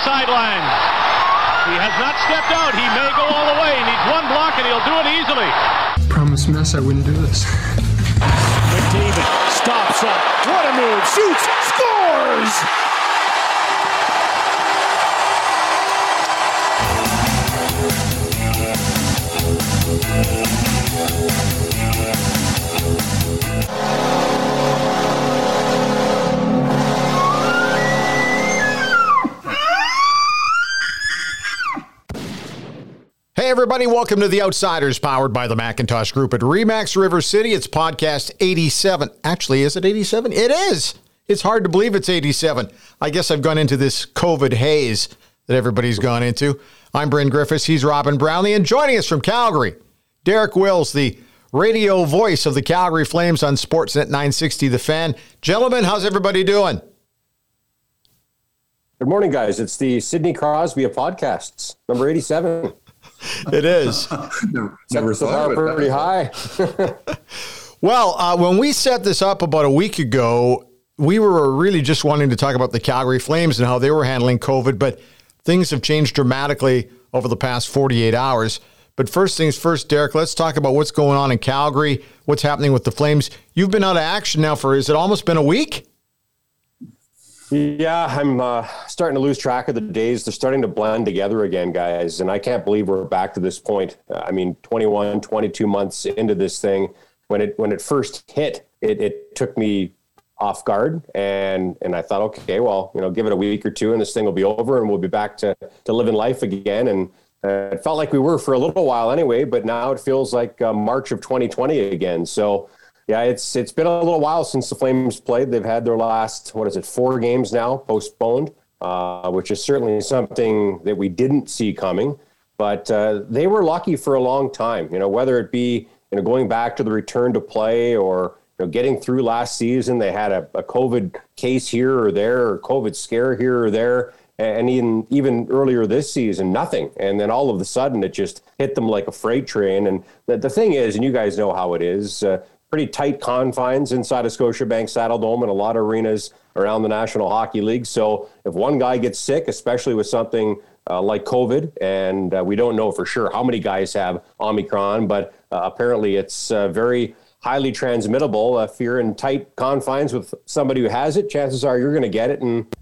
the sideline. He has not stepped out. He may go all the way. He needs one block and he'll do it easily. Promise Mess I wouldn't do this. McDavid stops up. What a move. Shoots. Scores! Everybody, welcome to The Outsiders, powered by the Macintosh Group at Remax River City. It's podcast 87. Actually, is it 87? It is. It's hard to believe it's 87. I guess I've gone into this COVID haze that everybody's gone into. I'm Bryn Griffiths. He's Robin Brownlee. And joining us from Calgary, Derek Wills, the radio voice of the Calgary Flames on Sportsnet 960 The Fan. Gentlemen, how's everybody doing? Good morning, guys. It's the Sidney Crosby of podcasts, number 87. It is. never, Never never so thought of it. pretty high. Well, uh, when we set this up about a week ago, we were really just wanting to talk about the Calgary Flames and how they were handling COVID, but things have changed dramatically over the past 48 hours. But first things first, Derek, let's talk about what's going on in Calgary, what's happening with the Flames. You've been out of action now for, is it almost been a week? Yeah, I'm uh, starting to lose track of the days. They're starting to blend together again, guys. And I can't believe we're back to this point. Uh, I mean, 21, 22 months into this thing, when it when it first hit, it, it took me off guard, and and I thought, okay, well, you know, give it a week or two, and this thing will be over, and we'll be back to to living life again. And uh, it felt like we were for a little while anyway, but now it feels like uh, March of 2020 again. So yeah, it's it's been a little while since the Flames played. They've had their last what is it, four games now postponed, uh, which is certainly something that we didn't see coming. But uh, they were lucky for a long time. You know, whether it be you know going back to the return to play or you know getting through last season, they had a, a COVID case here or there, or COVID scare here or there. And even even earlier this season, nothing. And then all of a sudden, it just hit them like a freight train. And the, the thing is, and you guys know how it is, uh, pretty tight confines inside of Scotiabank Saddledome and a lot of arenas around the National Hockey League. So if one guy gets sick, especially with something uh, like COVID, and uh, we don't know for sure how many guys have Omicron, but uh, apparently it's uh, very highly transmittable. If you're in tight confines with somebody who has it, chances are you're going to get it. And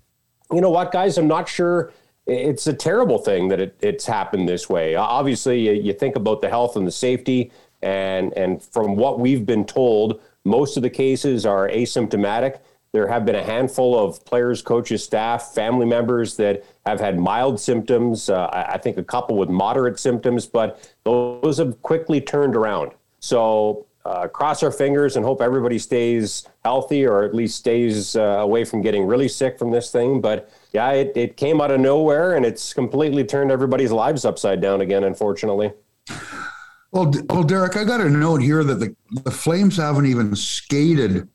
you know what, guys? I'm not sure. It's a terrible thing that it, it's happened this way. Obviously, you, you think about the health and the safety and and from what we've been told, most of the cases are asymptomatic. There have been a handful of players, coaches, staff, family members that have had mild symptoms. Uh, I think a couple with moderate symptoms, but those have quickly turned around. So uh, cross our fingers and hope everybody stays healthy or at least stays uh, away from getting really sick from this thing. But yeah, it, it came out of nowhere and it's completely turned everybody's lives upside down again, unfortunately. Well, well, Derek, I got a note here that the, the Flames haven't even skated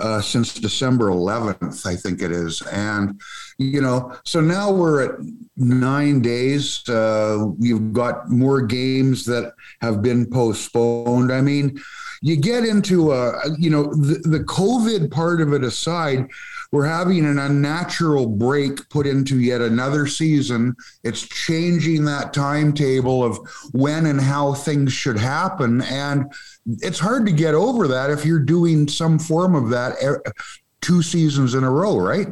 uh, since December 11th, I think it is. And, you know, so now we're at nine days. Uh, you've got more games that have been postponed. I mean, you get into, uh, you know, the, the COVID part of it aside, we're having an unnatural break put into yet another season. It's changing that timetable of when and how things should happen. And it's hard to get over that if you're doing some form of that two seasons in a row, right?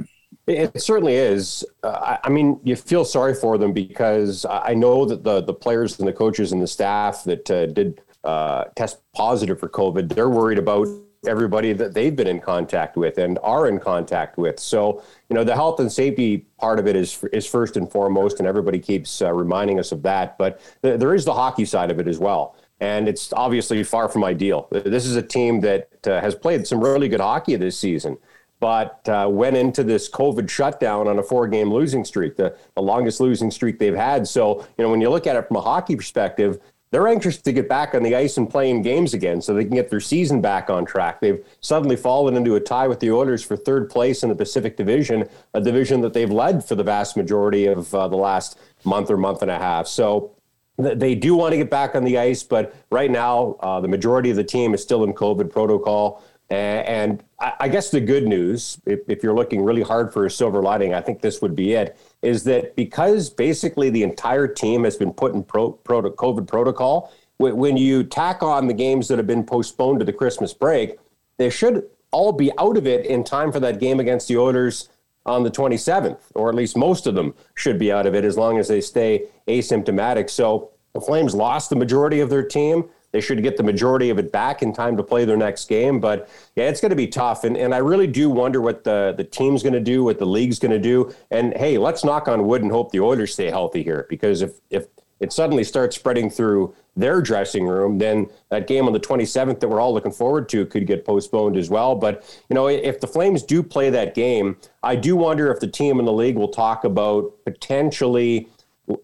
It certainly is. Uh, I mean, you feel sorry for them because I I know that the the players and the coaches and the staff that uh, did uh, test positive for COVID, they're worried about everybody that they've been in contact with and are in contact with. So, you know, the health and safety part of it is is first and foremost, and everybody keeps uh, reminding us of that. But th- there is the hockey side of it as well. And it's obviously far from ideal. This is a team that uh, has played some really good hockey this season but uh, went into this COVID shutdown on a four game losing streak, the, the longest losing streak they've had. So, you know, when you look at it from a hockey perspective, they're anxious to get back on the ice and playing games again so they can get their season back on track. They've suddenly fallen into a tie with the Oilers for third place in the Pacific Division, a division that they've led for the vast majority of uh, the last month or month and a half. So, they do want to get back on the ice, but right now uh, the majority of the team is still in COVID protocol. And I guess the good news, if, if, you're looking really hard for a silver lining, I think this would be it, is that because basically the entire team has been put in pro, pro, COVID protocol, when you tack on the games that have been postponed to the Christmas break, they should all be out of it in time for that game against the Oilers on the 27th, or at least most of them should be out of it as long as they stay asymptomatic. So the Flames lost the majority of their team. They should get the majority of it back in time to play their next game. But yeah, it's going to be tough. And, and I really do wonder what the, the team's going to do, what the league's going to do. And hey, let's knock on wood and hope the Oilers stay healthy here because if, if it suddenly starts spreading through their dressing room, then that game on the 27th that we're all looking forward to could get postponed as well. But, you know, if the Flames do play that game, I do wonder if the team in the league will talk about potentially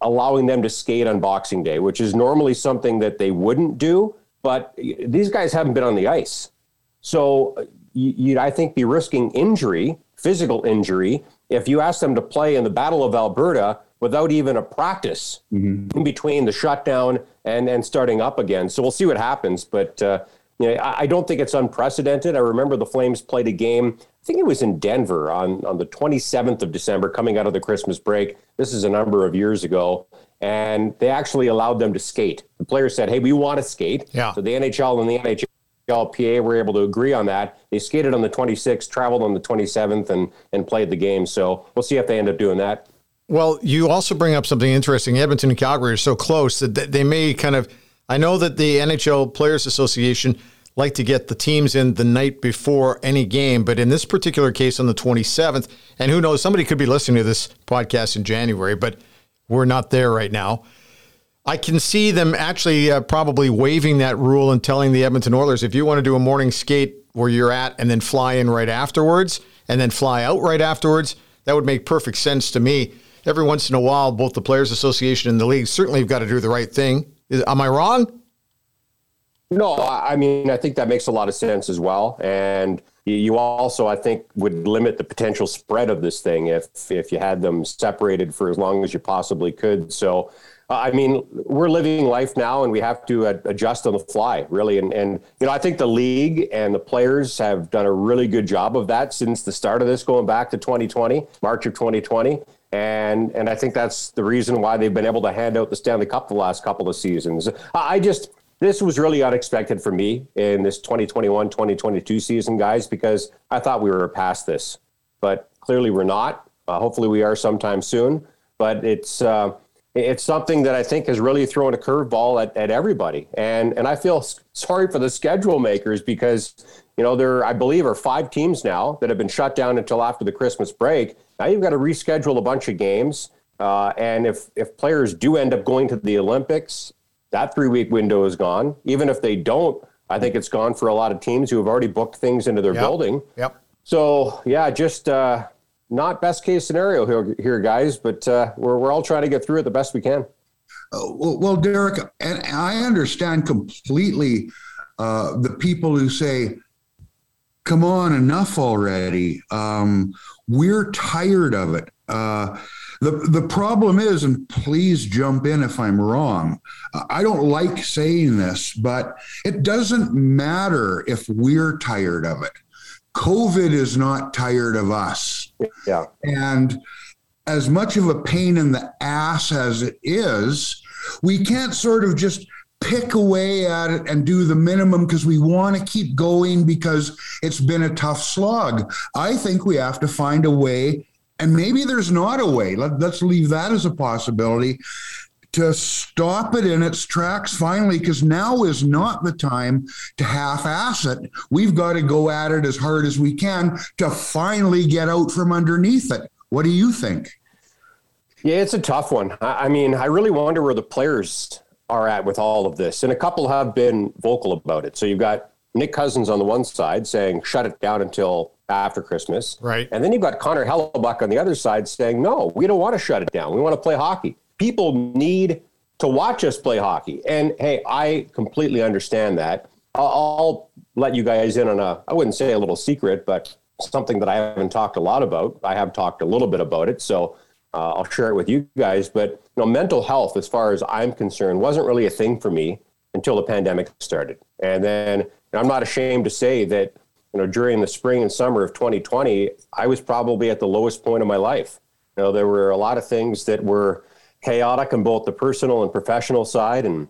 allowing them to skate on Boxing Day, which is normally something that they wouldn't do. But these guys haven't been on the ice. So you'd, I think, be risking injury, physical injury, if you ask them to play in the Battle of Alberta without even a practice mm-hmm. in between the shutdown and and starting up again. So we'll see what happens. But uh, you know, I, I, don't think it's unprecedented. I remember the Flames played a game. I think it was in Denver on on the 27th of December, coming out of the Christmas break. This is a number of years ago. And they actually allowed them to skate. The players said, "Hey, we want to skate." Yeah. So the NHL and the NHL LPA were able to agree on that. They skated on the 26th, traveled on the 27th, and and played the game. So we'll see if they end up doing that. Well, you also bring up something interesting. Edmonton and Calgary are so close that they may kind of. I know that the NHL Players Association like to get the teams in the night before any game, but in this particular case on the 27th, and who knows, somebody could be listening to this podcast in January, but we're not there right now. I can see them actually uh, probably waiving that rule and telling the Edmonton Oilers if you want to do a morning skate where you're at and then fly in right afterwards and then fly out right afterwards, that would make perfect sense to me every once in a while, both the Players Association and the league certainly have got to do the right thing. Am I wrong? No, I mean, I think that makes a lot of sense as well. And you also, I think, would limit the potential spread of this thing if if you had them separated for as long as you possibly could. So, uh, I mean, we're living life now, and we have to adjust on the fly, really. And and you know, I think the league and the players have done a really good job of that since the start of this, going back to 2020, March of 2020 and and I think that's the reason why they've been able to hand out the Stanley Cup the last couple of seasons. I just this was really unexpected for me in this 2021-2022 season, guys, because I thought we were past this, but clearly we're not. Uh, hopefully, we are sometime soon. But it's uh, it's something that I think has really thrown a curveball at, at everybody, and and I feel sorry for the schedule makers because you know there I believe are five teams now that have been shut down until after the Christmas break now you've got to reschedule a bunch of games. Uh, and if, if players do end up going to the Olympics, that three week window is gone. Even if they don't, I think it's gone for a lot of teams who have already booked things into their yep. building. Yep. So, yeah, just uh, not best case scenario here, here guys, but uh, we're, we're all trying to get through it the best we can. Uh, well, well, Derek, and I understand completely uh, the people who say, come on, enough already. Um, we're tired of it. Uh, the the problem is, and please jump in if I'm wrong. I don't like saying this, but it doesn't matter if we're tired of it. COVID is not tired of us. Yeah. And as much of a pain in the ass as it is, we can't sort of just pick away at it and do the minimum because we want to keep going because it's been a tough slog. I think we have to find a way, and maybe there's not a way. Let, us leave that as a possibility to stop it in its tracks finally, because now is not the time to half ass it. We've got to go at it as hard as we can to finally get out from underneath it. What do you think? Yeah, it's a tough one. I mean, I really wonder where the players are at with all of this. And a couple have been vocal about it. So you've got Nick Cousins on the one side saying, shut it down until after Christmas. Right. And then you've got Connor Hellebuyck on the other side saying, no, we don't want to shut it down. We want to play hockey. People need to watch us play hockey. And hey, I completely understand that. I'll, I'll let you guys in on a, I wouldn't say a little secret, but something that I haven't talked a lot about. I have talked a little bit about it. So uh, I'll share it with you guys. But you know, mental health, as far as I'm concerned, wasn't really a thing for me until the pandemic started. And then I'm not ashamed to say that you know during the spring and summer of 2020, I was probably at the lowest point of my life. You know, there were a lot of things that were chaotic on both the personal and professional side, and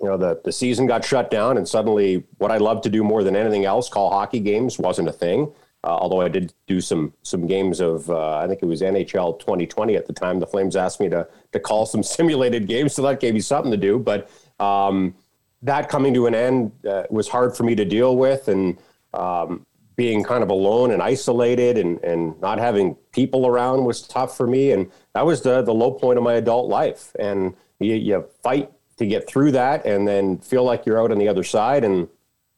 you know the the season got shut down, and suddenly what I love to do more than anything else, call hockey games, wasn't a thing. Uh, although I did do some some games of uh, I think it was NHL 2020 at the time. The Flames asked me to to call some simulated games, so that gave me something to do. But um, that coming to an end uh, was hard for me to deal with, and um, being kind of alone and isolated, and and not having people around was tough for me. And that was the the low point of my adult life. And you, you fight to get through that, and then feel like you're out on the other side, and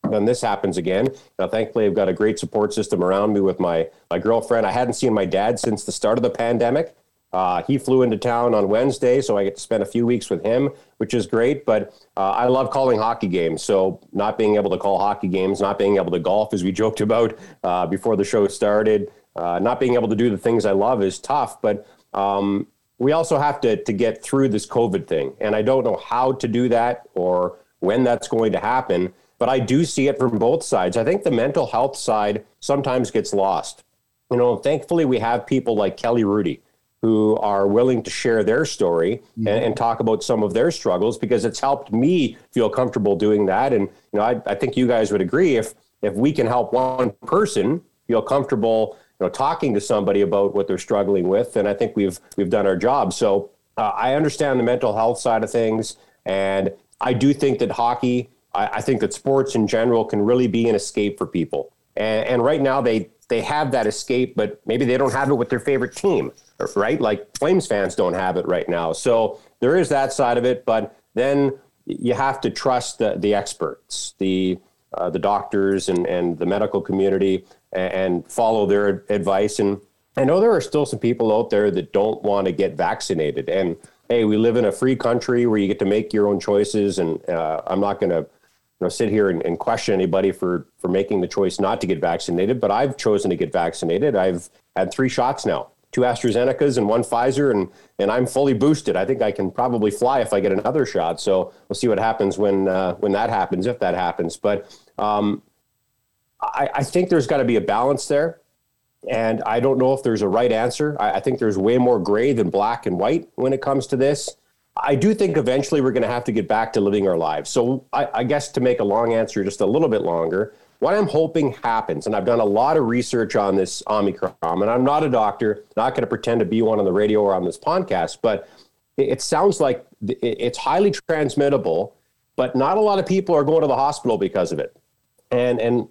then this happens again. Now, thankfully, I've got a great support system around me with my my girlfriend. I hadn't seen my dad since the start of the pandemic. Uh, he flew into town on Wednesday, so I get to spend a few weeks with him, which is great. But uh, I love calling hockey games. So not being able to call hockey games, not being able to golf, as we joked about uh, before the show started, uh, not being able to do the things I love is tough. But um, we also have to to get through this COVID thing, and I don't know how to do that or when that's going to happen but I do see it from both sides. I think the mental health side sometimes gets lost. You know, thankfully we have people like Kelly Hrudey who are willing to share their story mm-hmm. and, and, talk about some of their struggles because it's helped me feel comfortable doing that. And you know, I, I think you guys would agree if if we can help one person feel comfortable, know, talking to somebody about what they're struggling with, then I think we've we've done our job. So uh, I understand the mental health side of things, and I do think that hockey I, I, think that sports in general can really be an escape for people. And, and right now they they have that escape, but maybe they don't have it with their favorite team, right? Like Flames fans don't have it right now. So there is that side of it, but then you have to trust the, the experts, the uh, the doctors and, and the medical community, and, and follow their advice. And I know there are still some people out there that don't want to get vaccinated. And hey, we live in a free country where you get to make your own choices. And uh, I'm not going to know, sit here and, and, question anybody for for making the choice not to get vaccinated, but I've chosen to get vaccinated. I've had three shots now, two AstraZenecas and one Pfizer, and and I'm fully boosted. I think I can probably fly if I get another shot. So we'll see what happens when uh, when that happens, if that happens. But um, I, I think there's got to be a balance there. And I don't know if there's a right answer. I, I think there's way more gray than black and white when it comes to this. I do think eventually we're going to have to get back to living our lives. So I, I, guess to make a long answer just a little bit longer, what I'm hoping happens, and I've done a lot of research on this Omicron, and I'm not a doctor, not going to pretend to be one on the radio or on this podcast, but it, it sounds like it's highly transmittable, but not a lot of people are going to the hospital because of it. And and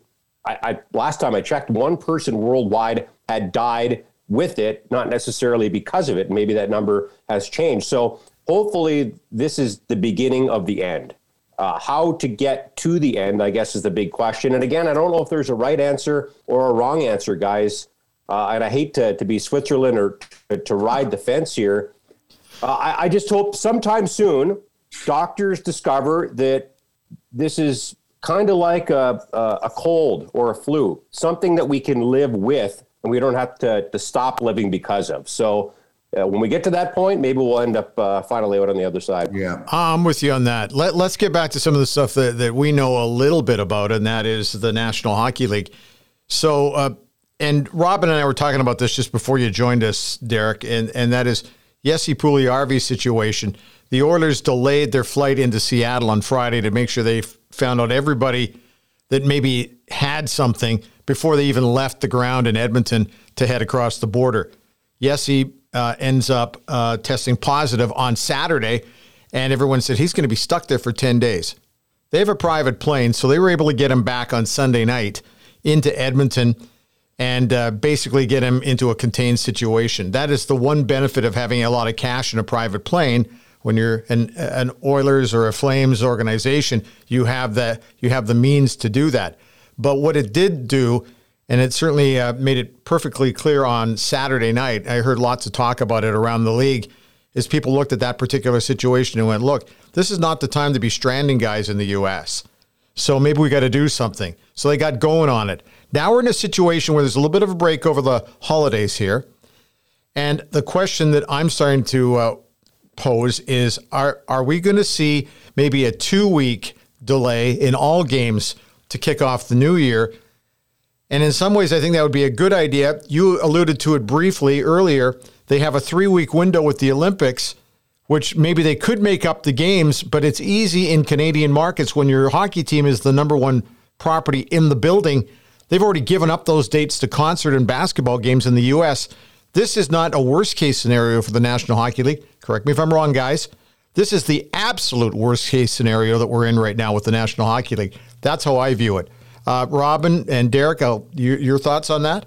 I, I last time I checked, one person worldwide had died with it, not necessarily because of it. Maybe that number has changed. So hopefully this is the beginning of the end. Uh, how to get to the end, I guess, is the big question. And again, I don't know if there's a right answer or a wrong answer, guys. Uh, and I hate to, to be Switzerland or to, to ride the fence here. Uh, I, I just hope sometime soon doctors discover that this is kind of like a, a, a, cold or a flu, something that we can live with and we don't have to, to stop living because of. So uh, when we get to that point, maybe we'll end up uh, finally out on the other side. Yeah, I'm with you on that. Let, let's get back to some of the stuff that, that we know a little bit about, and that is the National Hockey League. So, uh, and Robin and I were talking about this just before you joined us, Derek, and, and that is Jesse Puljujarvi's situation. The Oilers delayed their flight into Seattle on Friday to make sure they found out everybody that maybe had something before they even left the ground in Edmonton to head across the border. Jesse uh, ends up uh, testing positive on Saturday, and everyone said he's going to be stuck there for 10 days. They have a private plane, so they were able to get him back on Sunday night into Edmonton and uh, basically get him into a contained situation. That is the one benefit of having a lot of cash in a private plane. When you're an, an Oilers or a Flames organization, you have the you have the means to do that. But what it did do and it certainly uh, made it perfectly clear on Saturday night. I heard lots of talk about it around the league as people looked at that particular situation and went, look, this is not the time to be stranding guys in the U.S. So maybe we got to do something. So they got going on it. Now we're in a situation where there's a little bit of a break over the holidays here. And the question that I'm starting to uh, pose is: Are are we going to see maybe a two week delay in all games to kick off the new year? And in some ways, I think that would be a good idea. You alluded to it briefly earlier. They have a three week window with the Olympics, which maybe they could make up the games, but it's easy in Canadian markets when your hockey team is the number one property in the building. They've already given up those dates to concert and basketball games in the U.S. This is not a worst case scenario for the National Hockey League. Correct me if I'm wrong, guys. This is the absolute worst case scenario that we're in right now with the National Hockey League. That's how I view it. Uh, Robin and Derek, I'll, your, your thoughts on that?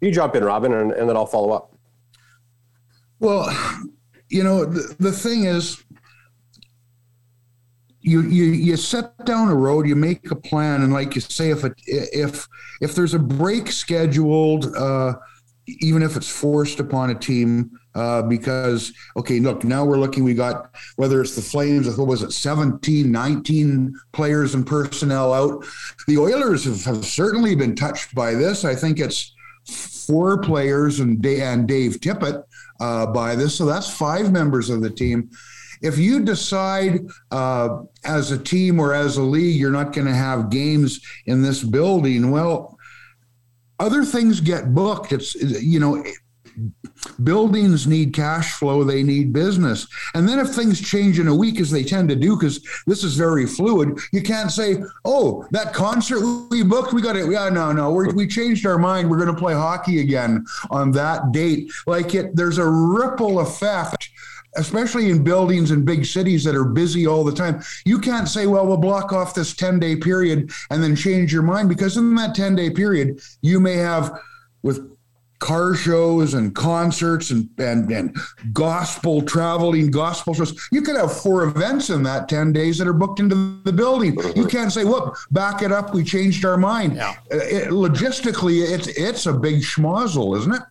You jump in, Robin, and, and then I'll follow up. Well, you know, the, the thing is, you, you you set down a road, you make a plan, and like you say, if it if if there's a break scheduled, uh, even if it's forced upon a team, uh, because okay, look, now we're looking. We got whether it's the Flames, what was it, 17, 19 players and personnel out. The Oilers have, have certainly been touched by this. I think it's four players and, and Dave Tippett uh, by this. So that's five members of the team. If you decide uh, as a team or as a league you're not going to have games in this building, well, other things get booked. It's, you know, buildings need cash flow. They need business. And then if things change in a week as they tend to do because this is very fluid you can't say oh that concert we booked we got it. Yeah no no. We we changed our mind. We're going to play hockey again on that date. Like it there's a ripple effect especially in buildings in big cities that are busy all the time. You can't say, well, we'll block off this 10 day period and then change your mind because in that 10 day period, you may have with car shows and concerts and, and, and gospel traveling gospel shows. You could have four events in that 10 days that are booked into the building. You can't say, whoop, back it up. We changed our mind. Yeah. Uh, it, logistically, it's, it's a big schmozzle, isn't it?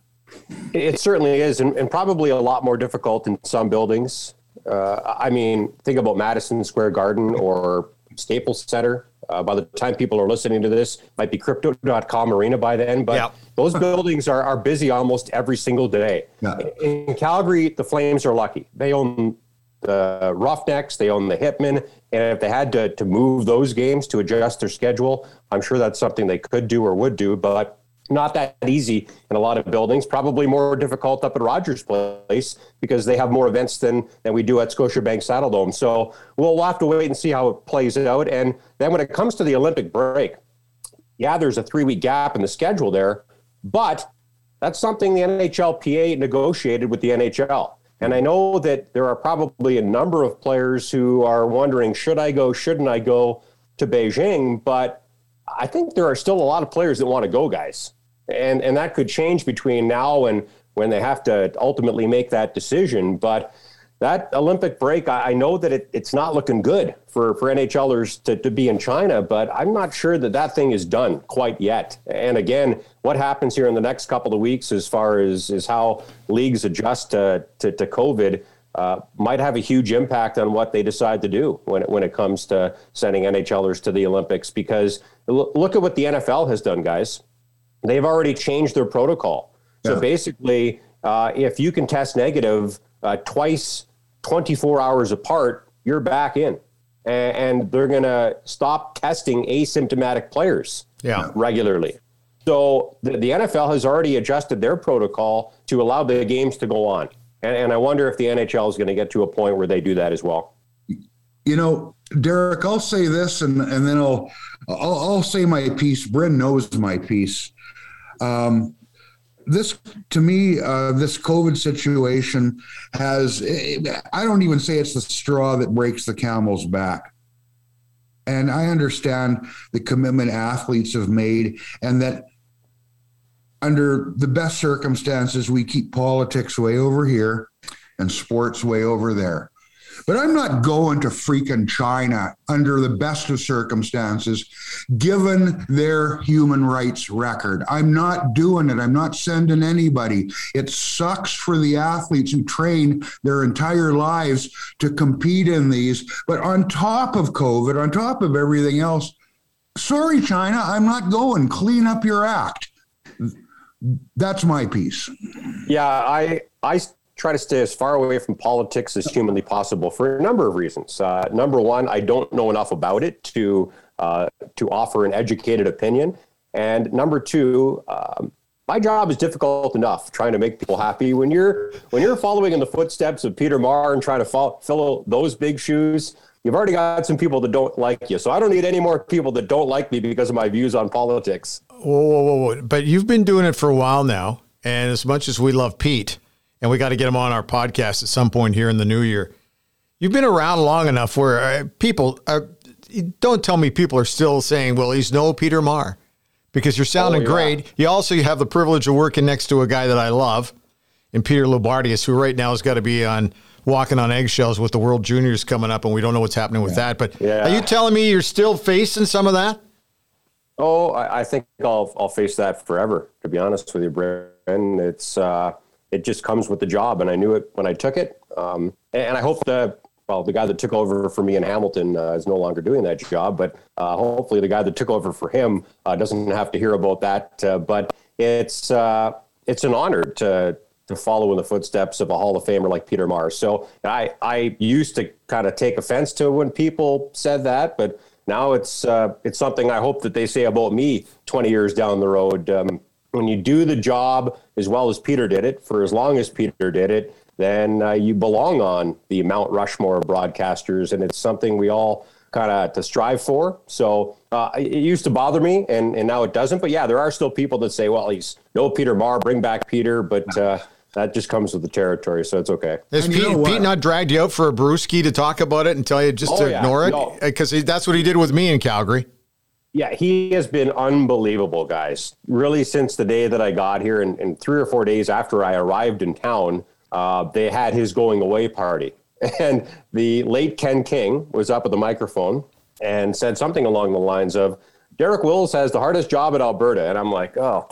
It certainly is, and, and probably a lot more difficult in some buildings. Uh, I mean, think about Madison Square Garden or Staples Center. Uh, by the time people are listening to this, might be crypto.com arena by then, but yep. those buildings are, are busy almost every single day. Yeah. In Calgary, the Flames are lucky. They own the Roughnecks, they own the Hitmen, and if they had to, to move those games to adjust their schedule, I'm sure that's something they could do or would do, but not that easy in a lot of buildings. Probably more difficult up at Rogers Place because they have more events than than we do at Scotiabank Saddledome. So we'll have to wait and see how it plays out. And then when it comes to the Olympic break, yeah, there's a three week gap in the schedule there, but that's something the NHLPA negotiated with the NHL. And I know that there are probably a number of players who are wondering, should I go, shouldn't I go to Beijing? But I think there are still a lot of players that want to go, guys and and that could change between now and when they have to ultimately make that decision. But that Olympic break, I, I know that it, it's not looking good for, for NHLers to, to be in China, but I'm not sure that that thing is done quite yet. And again, what happens here in the next couple of weeks as far as, as how leagues adjust to, to, to COVID uh, might have a huge impact on what they decide to do when it, when it comes to sending NHLers to the Olympics. Because look at what the NFL has done, guys they've already changed their protocol. So yeah. basically, uh, if you can test negative uh, twice, 24 hours apart, you're back in. And, and they're going to stop testing asymptomatic players yeah. regularly. So the, the, NFL has already adjusted their protocol to allow the games to go on. And, and I wonder if the NHL is going to get to a point where they do that as well. You know, Derek, I'll say this and, and then I'll, I'll, I'll say my piece. Bryn knows my piece. Um, this to me uh, this covid situation has i don't even say it's the straw that breaks the camel's back. And i understand the commitment athletes have made and that under the best circumstances we keep politics way over here and sports way over there but I'm not going to freaking China under the best of circumstances, given their human rights record. I'm not doing it. I'm not sending anybody. It sucks for the athletes who train their entire lives to compete in these. But on top of COVID, on top of everything else, sorry, China, I'm not going. Clean up your act. that's my piece. Yeah, I I try to stay as far away from politics as humanly possible for a number of reasons. Uh, number one, I don't know enough about it to uh, to offer an educated opinion, and number two. Um, my job is difficult enough trying to make people happy when you're when you're following in the footsteps of Peter Maher and trying to follow, fill those big shoes you've already got some people that don't like you so i don't need any more people that don't like me because of my views on politics whoa whoa whoa, whoa. but you've been doing it for a while now and as much as we love pete and we got to get him on our podcast at some point here in the new year you've been around long enough where uh, people are don't tell me people are still saying well he's no peter maher because you're sounding oh, yeah. great. You also you have the privilege of working next to a guy that I love, in Peter Loubardias, who right now has got to be on walking on eggshells with the World Juniors coming up, and we don't know what's happening with yeah. that. But yeah. are you telling me you're still facing some of that? Oh, I, I, think I'll I'll face that forever. To be honest with you, Brandon, it's uh, it just comes with the job, and I knew it when I took it. Um, and I hope that well, the guy that took over for me in Hamilton uh, is no longer doing that job, but uh, hopefully the guy that took over for him uh, doesn't have to hear about that. Uh, but it's uh, it's an honor to to follow in the footsteps of a Hall of Famer like Peter Maher. So I I used to kind of take offense to when people said that, but now it's uh, it's something I hope that they say about me 20 years down the road. Um, when you do the job as well as Peter did it for as long as Peter did it, then uh, you belong on the Mount Rushmore of broadcasters, and it's something we all kind of to strive for. So uh, it used to bother me, and, and now it doesn't. But yeah, there are still people that say, "Well, he's no Peter Maher, bring back Peter," but. Uh, that just comes with the territory, so it's okay. Has Pete, Pete, not dragged you out for a brewski to talk about it and tell you just oh, to yeah. ignore it? Because no. that's what he did with me in Calgary. Yeah, he has been unbelievable, guys. Really, since the day that I got here, and, and three or four days after I arrived in town, uh, they had his going away party. And the late Ken King was up at the microphone and said something along the lines of, Derek Wills has the hardest job in Alberta. And I'm like, oh,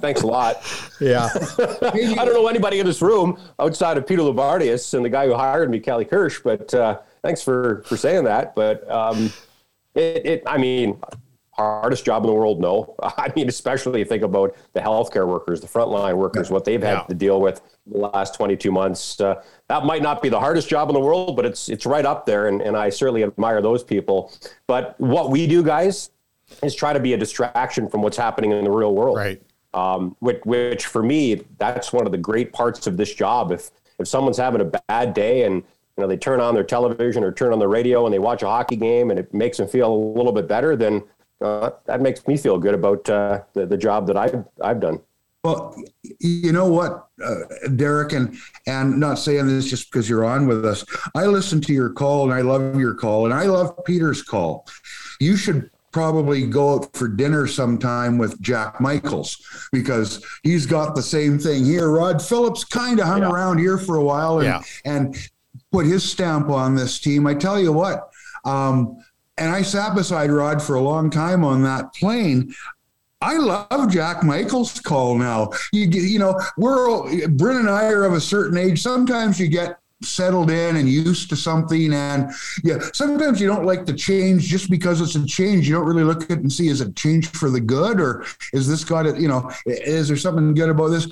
thanks a lot. Yeah. I don't know anybody in this room outside of Peter Loubardias and the guy who hired me, Kelly Kirsch, but uh, thanks for, for saying that. But um, it, it, I mean, hardest job in the world? No. I mean, especially think about the healthcare workers, the frontline workers, what they've had yeah. to deal with the last 22 months. Uh, that might not be the hardest job in the world, but it's it's right up there, and, and I certainly admire those people. But what we do, guys, is try to be a distraction from what's happening in the real world. Right. Um, which, which for me, that's one of the great parts of this job. If if someone's having a bad day and you know they turn on their television or turn on the radio and they watch a hockey game and it makes them feel a little bit better, then uh, that makes me feel good about uh, the, the job that I've, I've done. Well, you know what, uh, Derek, and and not saying this just because you're on with us. I listen to your call and I love your call and I love Peter's call. You should probably go out for dinner sometime with Jack Michaels because he's got the same thing here. Rod Phillips kind of hung yeah. around here for a while and yeah. and put his stamp on this team. I tell you what. Um, and I sat beside Rod for a long time on that plane. I love Jack Michael's call now. You you know, we're Bryn and I are of a certain age. Sometimes you get settled in and used to something and yeah sometimes you don't like the change just because it's a change you don't really look at it and see is it change for the good or is this got it you know is there something good about this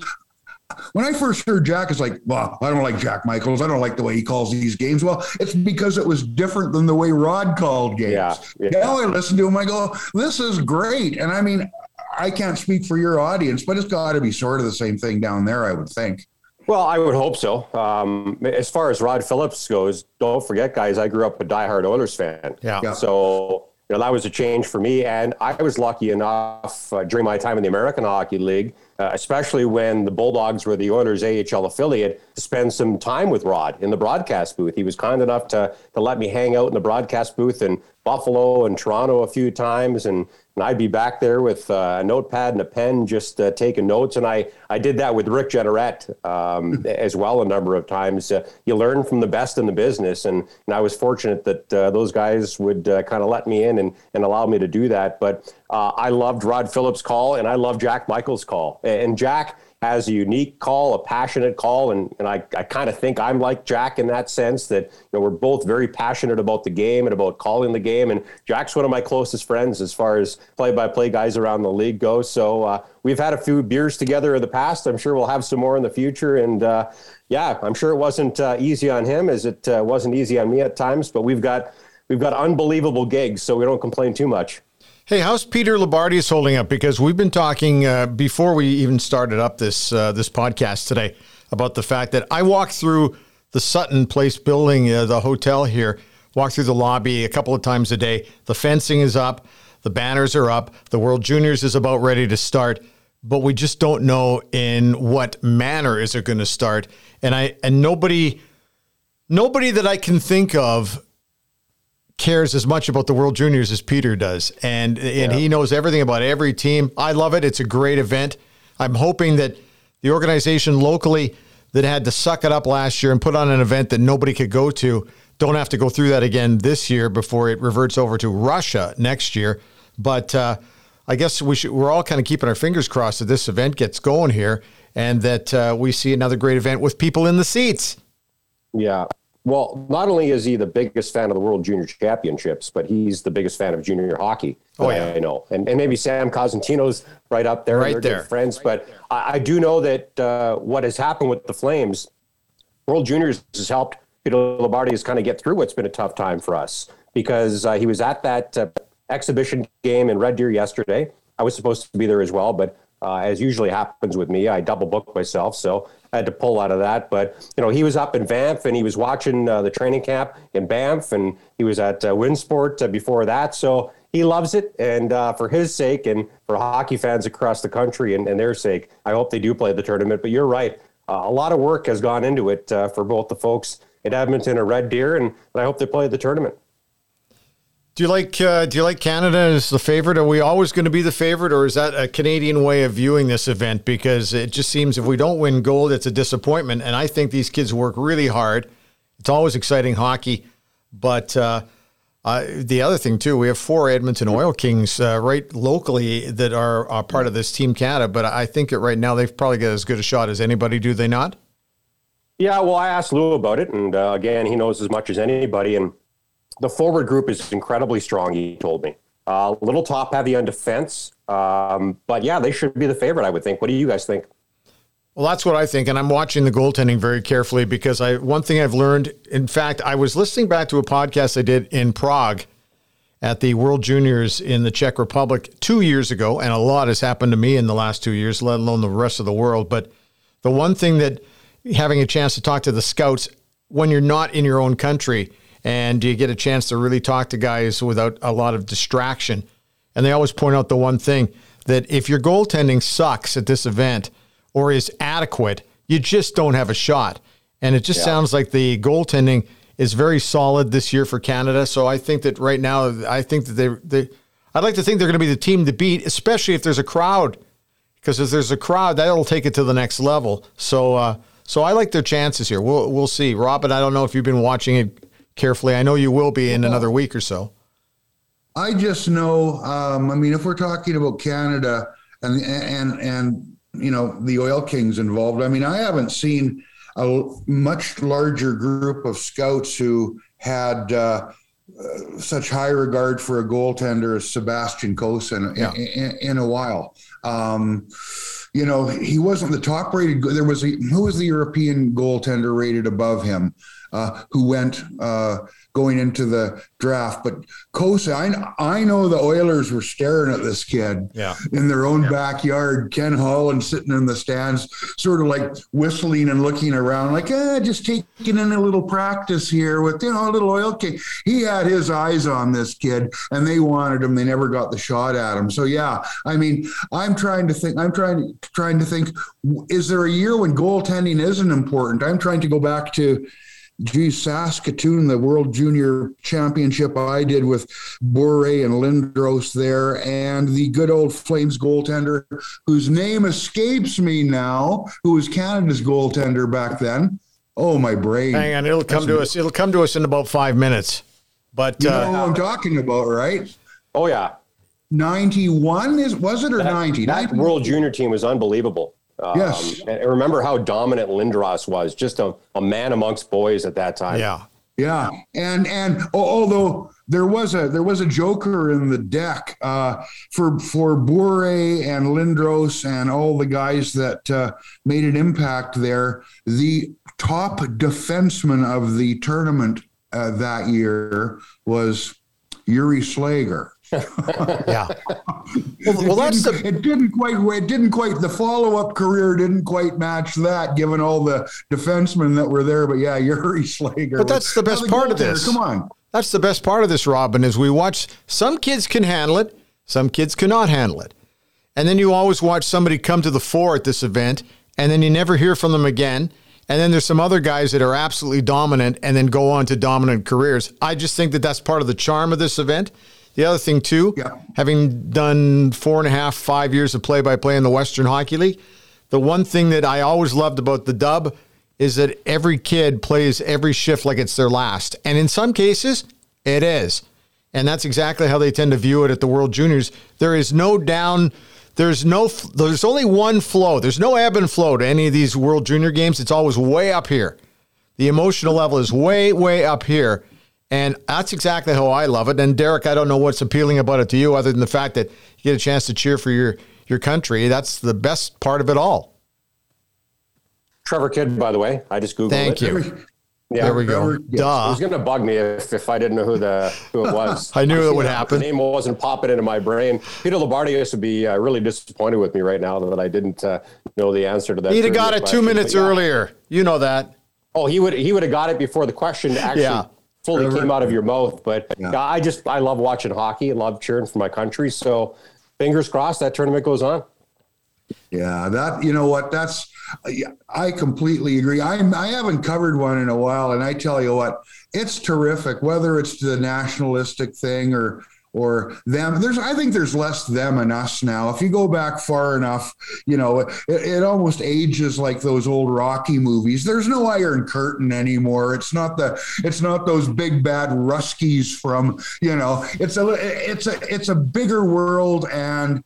when I first heard Jack, it's like, well, I don't like Jack Michaels. I don't like the way he calls these games. Well, it's because it was different than the way Rod called games. Yeah, yeah. Now I listen to him, I go, this is great. And I mean, I can't speak for your audience, but it's got to be sort of the same thing down there, I would think. Well, I would hope so. Um, as far as Rod Phillips goes, don't forget, guys, I grew up a diehard Oilers fan. Yeah. yeah. So, you know, that was a change for me. And I was lucky enough uh, during my time in the American Hockey League uh, especially when the Bulldogs were the Oilers' AHL affiliate, to spend some time with Rod in the broadcast booth. He was kind enough to to let me hang out in the broadcast booth in Buffalo and Toronto a few times, and and I'd be back there with uh, a notepad and a pen, just uh, taking notes. And I, I did that with Rick Jeanneret um, as well a number of times. Uh, you learn from the best in the business, and, and I was fortunate that uh, those guys would uh, kind of let me in and, and allow me to do that. But uh, I loved Rod Phillips' call, and I love Jack Michaels' call. And Jack has a unique call, a passionate call, and and I, I kind of think I'm like Jack in that sense that you know we're both very passionate about the game and about calling the game. And Jack's one of my closest friends as far as play-by-play guys around the league go. So uh, we've had a few beers together in the past. I'm sure we'll have some more in the future. And uh, yeah, I'm sure it wasn't uh, easy on him as it uh, wasn't easy on me at times. But we've got we've got unbelievable gigs, so we don't complain too much. Hey, how's Peter Loubardias holding up? Because we've been talking uh, before we even started up this uh, this podcast today about the fact that I walked through the Sutton Place building, uh, the hotel here, walk through the lobby a couple of times a day. The fencing is up, the banners are up, the World Juniors is about ready to start, but we just don't know in what manner is it going to start. And I and nobody nobody that I can think of cares as much about the World Juniors as Peter does, and and yeah. he knows everything about every team. I love it. It's a great event. I'm hoping that the organization locally that had to suck it up last year and put on an event that nobody could go to don't have to go through that again this year before it reverts over to Russia next year. But uh, I guess we should, we're all kind of keeping our fingers crossed that this event gets going here and that uh, we see another great event with people in the seats. Yeah, well, not only is he the biggest fan of the World Junior Championships, but he's the biggest fan of junior hockey. Oh yeah, I know, and and maybe Sam Cosentino's right up there. Right there, friends. But I, I, do know that uh, what has happened with the Flames, World Juniors has helped Peter Loubardias kind of get through what's been a tough time for us because uh, he was at that uh, exhibition game in Red Deer yesterday. I was supposed to be there as well, but uh, as usually happens with me, I double booked myself. So had to pull out of that. But you know, he was up in Banff and he was watching uh, the training camp in Banff, and he was at uh, Winsport uh, before that. So he loves it, and uh, for his sake, and for hockey fans across the country and, and their sake, I hope they do play the tournament. But you're right, uh, a lot of work has gone into it uh, for both the folks in Edmonton and Red Deer, and, and I hope they play the tournament. Do you like uh, Do you like Canada as the favorite? Are we always going to be the favorite, or is that a Canadian way of viewing this event? Because it just seems if we don't win gold, it's a disappointment. And I think these kids work really hard. It's always exciting hockey, but uh, uh, the other thing too, we have four Edmonton Oil Kings uh, right locally that are, are part of this Team Canada. But I think that right now they've probably got as good a shot as anybody. Do they not? Yeah, well, I asked Lou about it, and uh, again, he knows as much as anybody, and the forward group is incredibly strong. He told me a little top heavy on defense, um, but yeah, they should be the favorite. I would think. What do you guys think? Well, that's what I think, and I'm watching the goaltending very carefully because I one thing I've learned. In fact, I was listening back to a podcast I did in Prague at the World Juniors in the Czech Republic two years ago, and a lot has happened to me in the last two years, let alone the rest of the world. But the one thing that having a chance to talk to the scouts when you're not in your own country and you get a chance to really talk to guys without a lot of distraction. And they always point out the one thing that if your goaltending sucks at this event or is adequate, you just don't have a shot. And it just yeah. sounds like the goaltending is very solid this year for Canada. So I think that right now, I think that they, they I'd like to think they're going to be the team to beat, especially if there's a crowd, because if there's a crowd, that'll take it to the next level. So, uh, so I like their chances here. We'll we'll see, Robin. I don't know if you've been watching it carefully. I know you will be in another week or so. I just know. Um, I mean, if we're talking about Canada and and and you know the Oil Kings involved, I mean, I haven't seen a much larger group of scouts who had uh, uh, such high regard for a goaltender as Sebastian in, yeah. in, in, a while. Um, you know, he wasn't the top rated. There was a, who was the European goaltender rated above him? Uh, who went uh, going into the draft. But Cossa, I, I know the Oilers were staring at this kid yeah. in their own yeah. backyard. Ken Holland sitting in the stands, sort of like whistling and looking around, like, eh, just taking in a little practice here with, you know, a little oil king. He had his eyes on this kid and they wanted him. They never got the shot at him. So, yeah, I mean, I'm trying to think, I'm trying, trying to think, is there a year when goaltending isn't important? I'm trying to go back to, geez, Saskatoon, the World Junior Championship I did with Bure and Lindros there, and the good old Flames goaltender, whose name escapes me now, who was Canada's goaltender back then. Oh, my brain! Hang on, it'll come That's to us. It'll come to us in about five minutes. But you know uh, what I'm talking about, right? Oh yeah. 91 is was it or that, 90? That World Junior team was unbelievable. Um, Yes. And remember how dominant Lindros was, just a, a man amongst boys at that time. Yeah. Yeah, and and although there was a there was a joker in the deck uh, for for Bure and Lindros and all the guys that uh, made an impact there, the top defenseman of the tournament uh, that year was Yuri Slager. Yeah. Well, well that's the it didn't quite it didn't quite the follow-up career didn't quite match that given all the defensemen that were there but yeah Yuri Slager But that's the best Now, part of this. come on That's the best part of this, Robin, is we watch some kids can handle it, some kids cannot handle it. And then you always watch somebody come to the fore at this event, and then you never hear from them again. And then there's some other guys that are absolutely dominant and then go on to dominant careers. I just think that that's part of the charm of this event. The other thing, too, Yeah. having done four and a half, five years of play by play in the Western Hockey League, the one thing that I always loved about the dub is that every kid plays every shift like it's their last. And in some cases, it is. And that's exactly how they tend to view it at the World Juniors. There is no down, there's no, there's only one flow. There's no ebb and flow to any of these World Junior games. It's always way up here. The emotional level is way, way up here. And that's exactly how I love it. And Derek, I don't know what's appealing about it to you other than the fact that you get a chance to cheer for your, your country. That's the best part of it all. Trevor Kidd, by the way, I just googled Thank it. you. Yeah, There we go. Trevor- It was going to bug me if, if I didn't know who the who it was. I knew it would happen. The name wasn't popping into my brain. Peter Loubardias used to be uh, really disappointed with me right now that I didn't uh, know the answer to that. He'd have got it two minutes yeah. earlier. You know that. Oh, he would he would have got it before the question actually Yeah. Fully came out of your mouth. But yeah, I just I love watching hockey. I love cheering for my country. So fingers crossed that tournament goes on. Yeah, that you know what? That's I completely agree. I I haven't covered one in a while, and I tell you what, it's terrific. Whether it's the nationalistic thing or or them, there's I think there's less them and us now. If you go back far enough, you know, it, it almost ages like those old Rocky movies. There's no Iron Curtain anymore. It's not the it's not those big bad Ruskies from you know. It's a it's a it's a bigger world and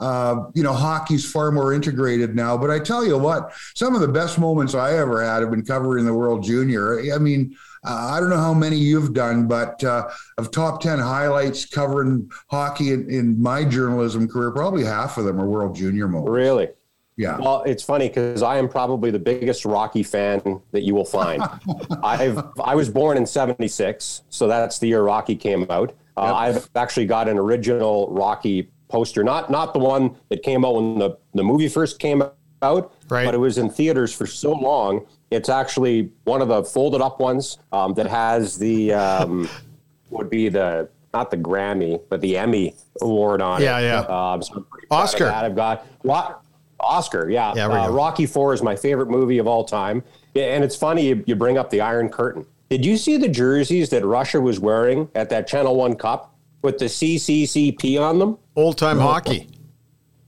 uh, you know, hockey's far more integrated now. But I tell you what, some of the best moments I ever had have been covering the World Junior. I mean, uh, I don't know how many you've done, but uh, of top 10 highlights covering hockey in, in my journalism career, probably half of them are World Junior moments. Really. Yeah. Well, it's funny because I am probably the biggest Rocky fan that you will find. I've I was born in '76, so that's the year Rocky came out. Uh, I've actually got an original Rocky poster, not not the one that came out when the, the movie first came out, Right. but it was in theaters for so long. It's actually one of the folded up ones um, that has the um, would be the not the Grammy, but the Emmy award on Yeah, it. yeah. Um, so I'm pretty proud of Oscar. that. I've got Ro- Oscar. Yeah, Yeah, uh. Rocky Four is my favorite movie of all time. Yeah, and it's funny you, you bring up the Iron Curtain. Did you see the jerseys that Russia was wearing at that Channel One Cup with the CCCP on them? Old time hockey.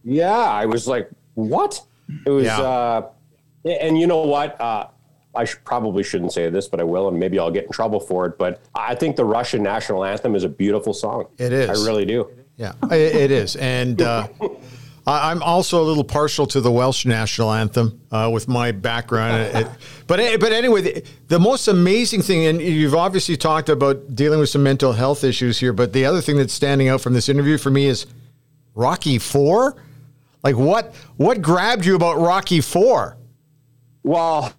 Yeah, I was like, what? It was, Yeah. uh, and you know what? Uh, I probably shouldn't say this, but I will, and maybe I'll get in trouble for it. But I think the Russian national anthem is a beautiful song. It is. I really do. Yeah, i- it is. And uh, I- I'm also a little partial to the Welsh national anthem uh, with my background. It- but eh, but anyway, the, the most amazing thing, and you've obviously talked about dealing with some mental health issues here, but the other thing that's standing out from this interview for me is Rocky Four. Like what what grabbed you about Rocky Four? Well,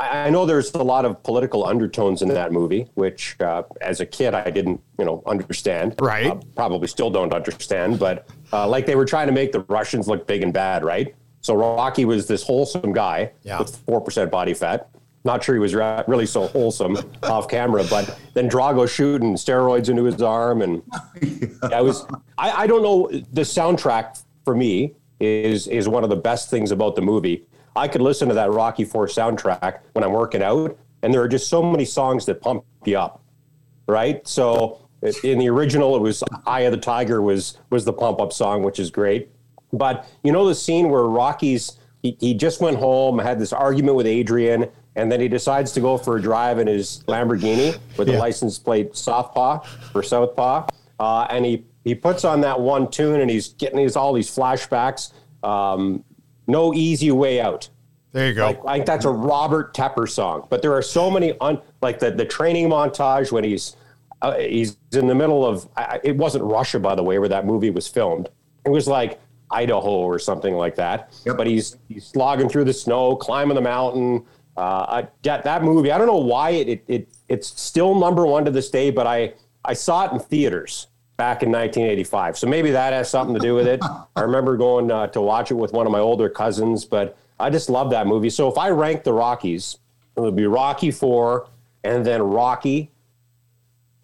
I, I know there's a lot of political undertones in that movie, which uh, as a kid I didn't, you know, understand. Right. Uh, probably still don't understand, but uh, like they were trying to make the Russians look big and bad, right? So Rocky was this wholesome guy Yeah. with four percent body fat. Not sure he was ra- really so wholesome off camera, but then Drago shooting steroids into his arm, and I was. I, I don't know. The soundtrack for me is is one of the best things about the movie. I could listen to that Rocky Four soundtrack when I'm working out, and there are just so many songs that pump you up, right? So in the original, it was "Eye of the Tiger" was was the pump up song, which is great. But you know the scene where Rocky's he, he just went home, had this argument with Adrian, and then he decides to go for a drive in his Lamborghini with the Yeah. license plate Southpaw or Southpaw, uh, and he he puts on that one tune, and he's getting these all these flashbacks. Um, No Easy Way Out. There you go. Like, I think that's a Robert Tepper song. But there are so many on like the the training montage when he's uh, he's in the middle of I, it wasn't Russia by the way where that movie was filmed. It was like Idaho or something like that. Yep. But he's he's slogging through the snow, climbing the mountain. Uh, I, that that movie, I don't know why it, it it it's still number one to this day. But I I saw it in theaters back in 1985, so maybe that has something to do with it. I remember going uh, to watch it with one of my older cousins, but I just love that movie. So if I rank the Rockies, it would be Rocky Four, and then Rocky.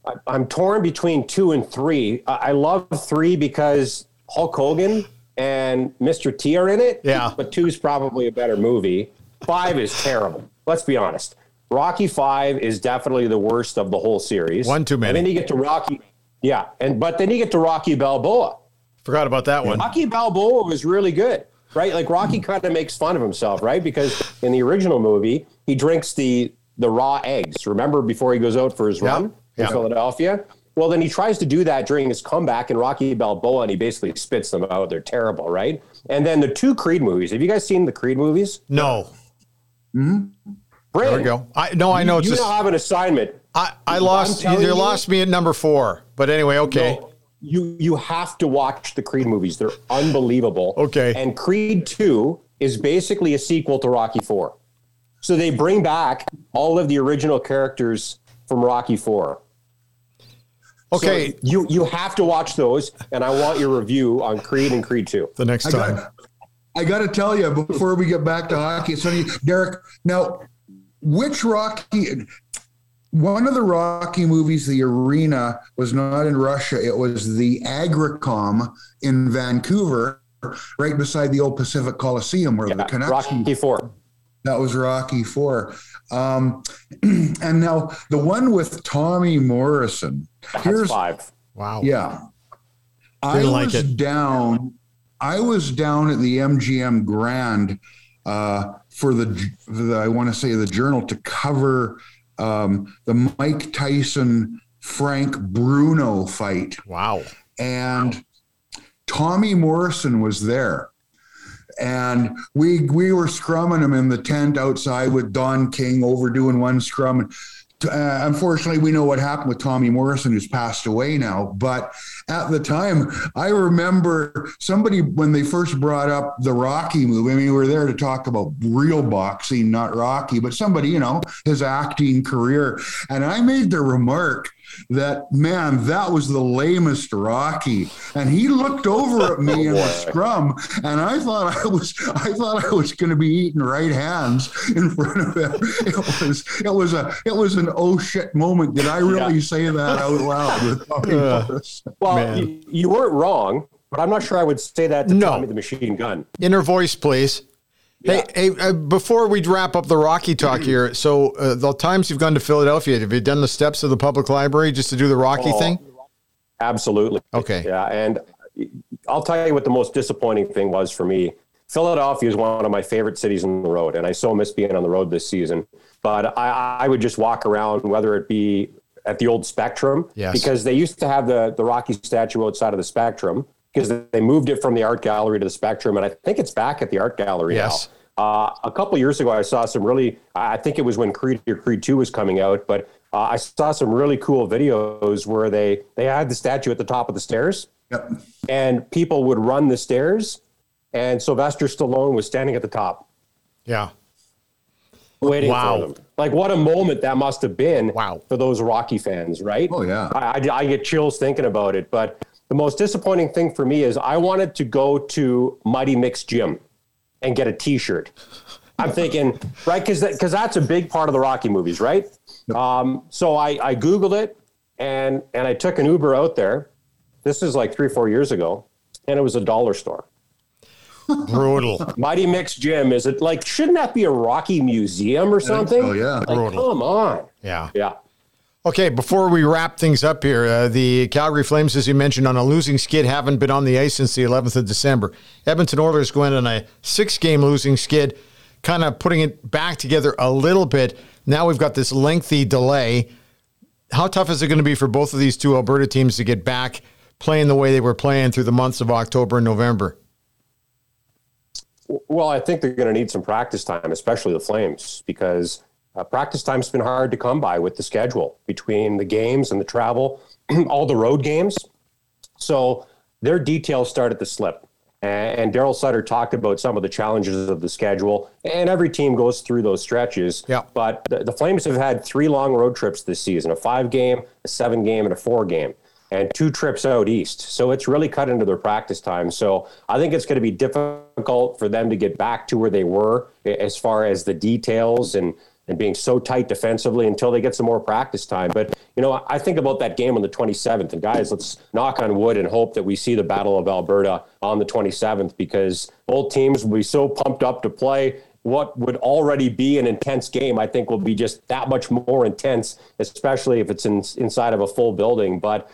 I, I'm torn between two and three. I, I love three because Hulk Hogan and Mr. T are in it. Yeah. But two's probably a better movie. Five is terrible. Let's be honest. Rocky Five is definitely the worst of the whole series. One too many. And then you get to Rocky. Yeah, and but then you get to Rocky Balboa. Forgot about that one. Rocky Balboa was really good, right? Like Rocky kind of makes fun of himself, right? Because in the original movie, he drinks the the raw eggs. Remember before he goes out for his Yeah. run in Yeah. Philadelphia? Well, then he tries to do that during his comeback in Rocky Balboa, and he basically spits them out. They're terrible, right? And then the two Creed movies. Have you guys seen the Creed movies? No. Brandon, There we go. I no, I know it's you just, now have an assignment. I, I lost you you- lost me at number four. But anyway, okay. No, you you have to watch the Creed movies. They're unbelievable. Okay. And Creed 2 is basically a sequel to Rocky 4. So they bring back all of the original characters from Rocky 4. Okay. So you you have to watch those and I want your review on Creed and Creed 2. the next time. I got to tell you before we get back to hockey, so Derek. Now, which Rocky? One of the Rocky movies, the arena was not in Russia. It was the Agrodome in Vancouver, right beside the old Pacific Coliseum, where the Yeah, Canucks. Rocky 4. That was Rocky Four. Um, and now the one with Tommy Morrison. That's 5. wow. Yeah. I Didn't like was it. down. I was down at the MGM Grand uh, for the, for the I want to say the Journal to cover um, the Mike Tyson Frank Bruno fight, Wow. and Tommy Morrison was there. And we we were scrumming him in the tent outside with Don King overdoing one scrum. Uh, unfortunately, we know what happened with Tommy Morrison, who's passed away now. But at the time, I remember somebody when they first brought up the Rocky movie. I mean, we were there to talk about real boxing, not Rocky, but somebody, you know, his acting career. And I made the remark that man, that was the lamest Rocky. And he looked over at me in the scrum, and I thought I was I thought I was going to be eating right hands in front of him. It was it was a it was an oh shit moment. Did I really Yeah. say that out loud? With Tommy uh, Well, you, you weren't wrong, but I'm not sure I would say that to No. Tommy the Machine Gun. Inner voice, please. Hey, hey uh, before we wrap up the Rocky talk here, so uh, the times you've gone to Philadelphia, have you done the steps of the public library just to do the Rocky Oh, thing? Absolutely. Okay. Yeah, and I'll tell you what the most disappointing thing was for me. Philadelphia is one of my favorite cities on the road, and I so miss being on the road this season. But I, I would just walk around, whether it be at the old Spectrum, Yes. because they used to have the the Rocky statue outside of the Spectrum, because they moved it from the art gallery to the Spectrum, and I think it's back at the art gallery Yes. now. Uh, a couple years ago, I saw some really. I think it was when Creed or Creed Two was coming out, but uh, I saw some really cool videos where they they had the statue at the top of the stairs, Yep. and people would run the stairs, and Sylvester Stallone was standing at the top Yeah. waiting Wow. for them. Like what a moment that must have been Wow. for those Rocky fans, right? Oh, yeah. I, I, I get chills thinking about it. But the most disappointing thing for me is I wanted to go to Mighty Mick's Gym and get a T-shirt. I'm thinking, right, because because that's a big part of the Rocky movies, right? Um, so I, I googled it and and I took an Uber out there. This is like three four years ago, and it was a dollar store. Brutal. Mighty Mick's Gym is it like shouldn't that be a Rocky museum or something? Oh yeah. Like, Brutal. come on. Yeah. Yeah. Okay, before we wrap things up here, uh, the Calgary Flames, as you mentioned, on a losing skid, haven't been on the ice since the 11th of December. Edmonton Oilers going on a six game losing skid, kind of putting it back together a little bit. Now we've got this lengthy delay. How tough is it going to be for both of these two Alberta teams to get back playing the way they were playing through the months of October and November? Well, I think they're going to need some practice time, especially the Flames, because uh, practice time's been hard to come by with the schedule between the games and the travel, all the road games. So their details started to slip. And Daryl Sutter talked about some of the challenges of the schedule, and every team goes through those stretches. Yeah. But the, the Flames have had three long road trips this season a five game, a seven game, and a four game, and two trips out east. So it's really cut into their practice time. So I think it's going to be difficult for them to get back to where they were as far as the details and and being so tight defensively until they get some more practice time. But, you know, I think about that game on the 27th. And guys, let's knock on wood and hope that we see the Battle of Alberta on the 27th because both teams will be so pumped up to play. What would already be an intense game, I think, will be just that much more intense, especially if it's in, inside of a full building. But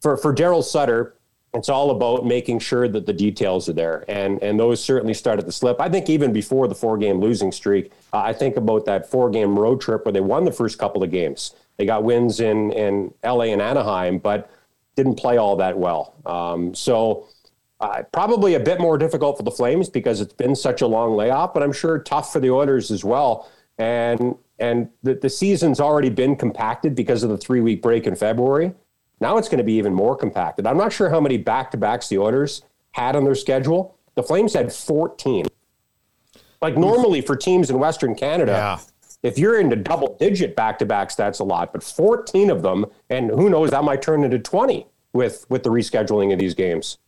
for, for Daryl Sutter, it's all about making sure that the details are there, and and those certainly started to slip. I think even before the four game losing streak, uh, I think about that four game road trip where they won the first couple of games. They got wins in in L.A. and Anaheim, but didn't play all that well. Um, so. Uh, probably a bit more difficult for the Flames because it's been such a long layoff, but I'm sure tough for the Oilers as well. And and the, the season's already been compacted because of the three week break in February. Now it's going to be even more compacted. I'm not sure how many back to backs the Oilers had on their schedule. The Flames had 14. Like normally for teams in Western Canada, Yeah. if you're into double digit back to backs, that's a lot. But 14 of them, and who knows, that might turn into 20 with with the rescheduling of these games.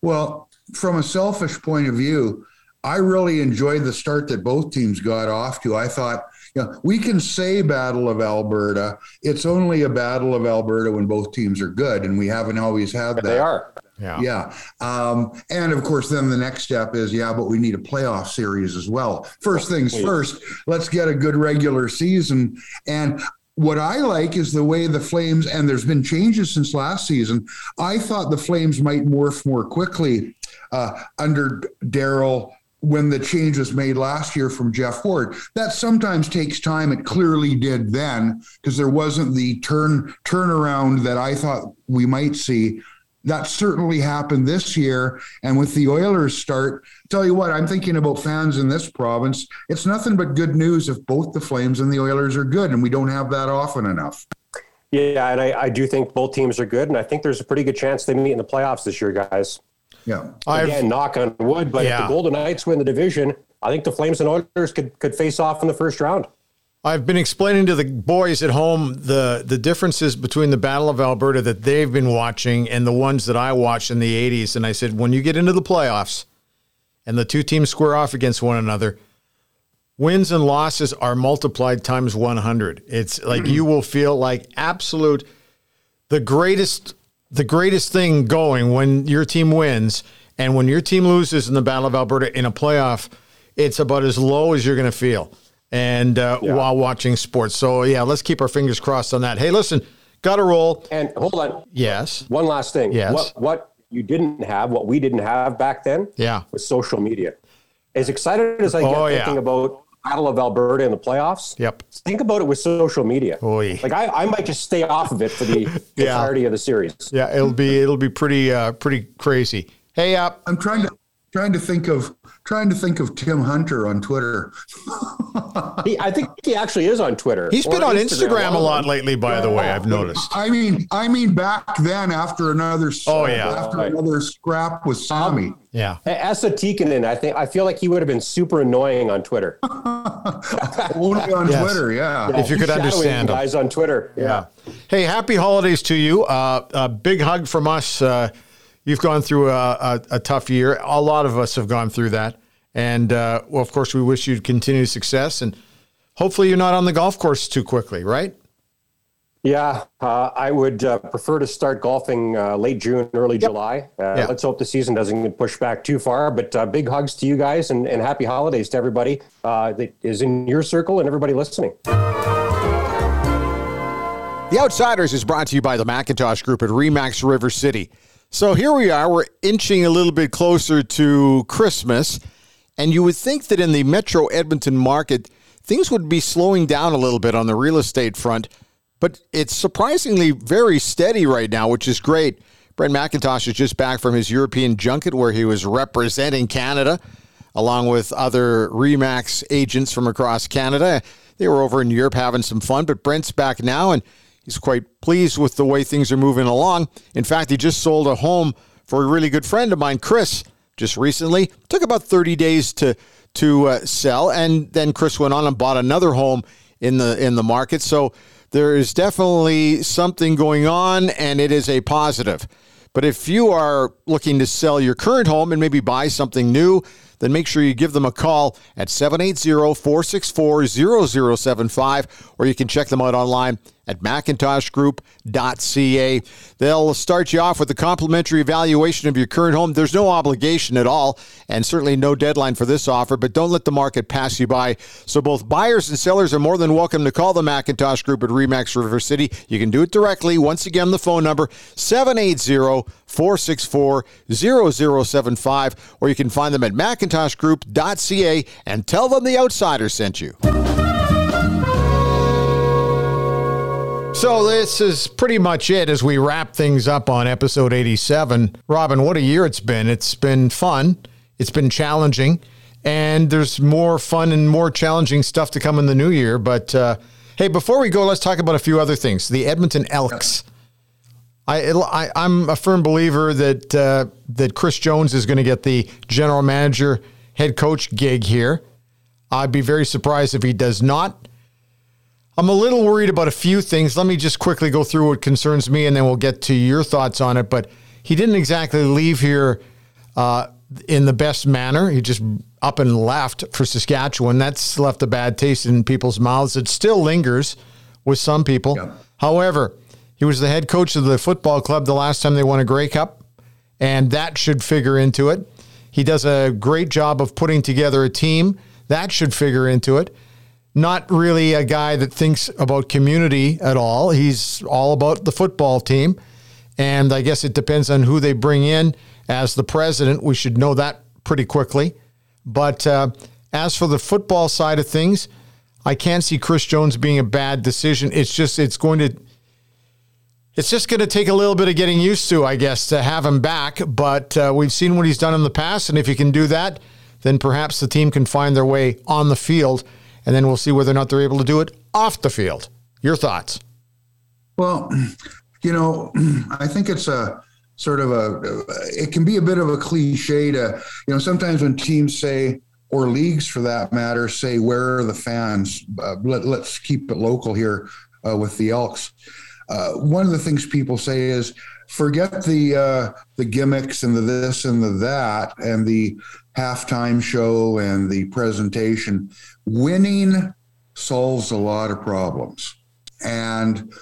Well, from a selfish point of view, I really enjoyed the start that both teams got off to. I thought, you know, we can say Battle of Alberta. It's only a Battle of Alberta when both teams are good, and we haven't always had that. They are. Yeah. Yeah. Um, and of course, then the next step is, yeah, but we need a playoff series as well. First things first, let's get a good regular season. And what I like is the way the Flames, and there's been changes since last season. I thought the Flames might morph more quickly uh, under Daryl when the change was made last year from Geoff Ward. That sometimes takes time. It clearly did then because there wasn't the turn turnaround that I thought we might see. That certainly happened this year. And with the Oilers start, tell you what, I'm thinking about fans in this province. It's nothing but good news if both the Flames and the Oilers are good, and we don't have that often enough. Yeah, and I, I do think both teams are good, and I think there's a pretty good chance they meet in the playoffs this year, guys. Yeah. I've- Again, knock on wood, but Yeah. if the Golden Knights win the division, I think the Flames and Oilers could could face off in the first round. I've been explaining to the boys at home the the differences between the Battle of Alberta that they've been watching and the ones that I watched in the 80s. And I said, when you get into the playoffs and the two teams square off against one another, wins and losses are multiplied times 100. It's like you will feel like absolute the greatest the greatest thing going when your team wins and when your team loses in the Battle of Alberta in a playoff, it's about as low as you're going to feel. And uh, while watching sports, so yeah, let's keep our fingers crossed on that. Hey, listen, got to roll. And hold on, Yes, one last thing. Yes. What what you didn't have, what we didn't have back then, Yeah. was social media. As excited as I get Oh, yeah. thinking about Battle of Alberta in the playoffs, Yep. think about it with social media. Oy. Like I, I might just stay off of it for the Yeah. entirety of the series. yeah, it'll be it'll be pretty uh, pretty crazy. Hey, uh, I'm trying to trying to think of trying to think of Tim Hunter on Twitter. He, I think he actually is on Twitter. he's been on Instagram a lot lately. By the way, I've noticed. I mean, I mean back then after another Oh, yeah. after Right. another scrap with Sami. Yeah, Esa Tikkanen, I think I feel like he would have been super annoying on Twitter. Only on Yes. Twitter, yeah. If you could Shadowing understand him. guys on Twitter. Yeah. Hey, happy holidays to you. Uh, a big hug from us. Uh, you've gone through a, a, a tough year. A lot of us have gone through that. And, uh, well, of course, we wish you continued success. And hopefully you're not on the golf course too quickly, right? Yeah, uh, I would uh, prefer to start golfing uh, late June, early July. Uh, Yeah. Let's hope the season doesn't get pushed back too far. But uh, big hugs to you guys and, and happy holidays to everybody uh, that is in your circle and everybody listening. The Outsiders is brought to you by the Macintosh Group at Remax River City. So here we are, we're inching a little bit closer to Christmas, and you would think that in the Metro Edmonton market, things would be slowing down a little bit on the real estate front, but it's surprisingly very steady right now, which is great. Brent Macintosh is just back from his European junket where he was representing Canada. along with other Remax agents from across Canada. They were over in Europe having some fun, but Brent's back now and he's quite pleased with the way things are moving along. In fact, he just sold a home for a really good friend of mine, Chris, just recently. Took about 30 days to to uh, sell, and then Chris went on and bought another home in the in the market. So there is definitely something going on, and it is a positive. But if you are looking to sell your current home and maybe buy something new, then make sure you give them a call at 780 464 0075, or you can check them out online at macintoshgroup.ca. They'll start you off with a complimentary evaluation of your current home. There's no obligation at all, and certainly no deadline for this offer, but don't let the market pass you by. So both buyers and sellers are more than welcome to call the Macintosh Group at Remax River City. You can do it directly. Once again, the phone number 780 464 0075, or you can find them at macintoshgroup.ca and tell them the outsider sent you. So this is pretty much it as we wrap things up on episode 87. Robin, what a year it's been. It's been fun. It's been challenging. And there's more fun and more challenging stuff to come in the new year. But uh, hey, before we go, let's talk about a few other things. The Edmonton Elks. I, I am a firm believer that uh, that Chris Jones is going to get the general manager, head coach gig here. I'd be very surprised if he does not. I'm a little worried about a few things. Let me just quickly go through what concerns me, and then we'll get to your thoughts on it. But he didn't exactly leave here uh, in the best manner. He just up and left for Saskatchewan. That's left a bad taste in people's mouths. It still lingers with some people. Yeah. However, he was the head coach of the football club the last time they won a Grey Cup, and that should figure into it. He does a great job of putting together a team. That should figure into it not really a guy that thinks about community at all. He's all about the football team. And I guess it depends on who they bring in as the president. We should know that pretty quickly. But uh, as for the football side of things, I can't see Chris Jones being a bad decision. It's just, it's going to, it's just going to take a little bit of getting used to, I guess, to have him back. But uh, we've seen what he's done in the past. And if he can do that, then perhaps the team can find their way on the field and then we'll see whether or not they're able to do it off the field. Your thoughts? Well, you know, I think it's a sort of a, it can be a bit of a cliche to, you know, sometimes when teams say, or leagues for that matter, say, where are the fans? Uh, let, us keep it local here uh, with the Elks. Uh, one of the things people say is, forget the uh, the gimmicks and the this and the that and the halftime show and the presentation. Winning solves a lot of problems. And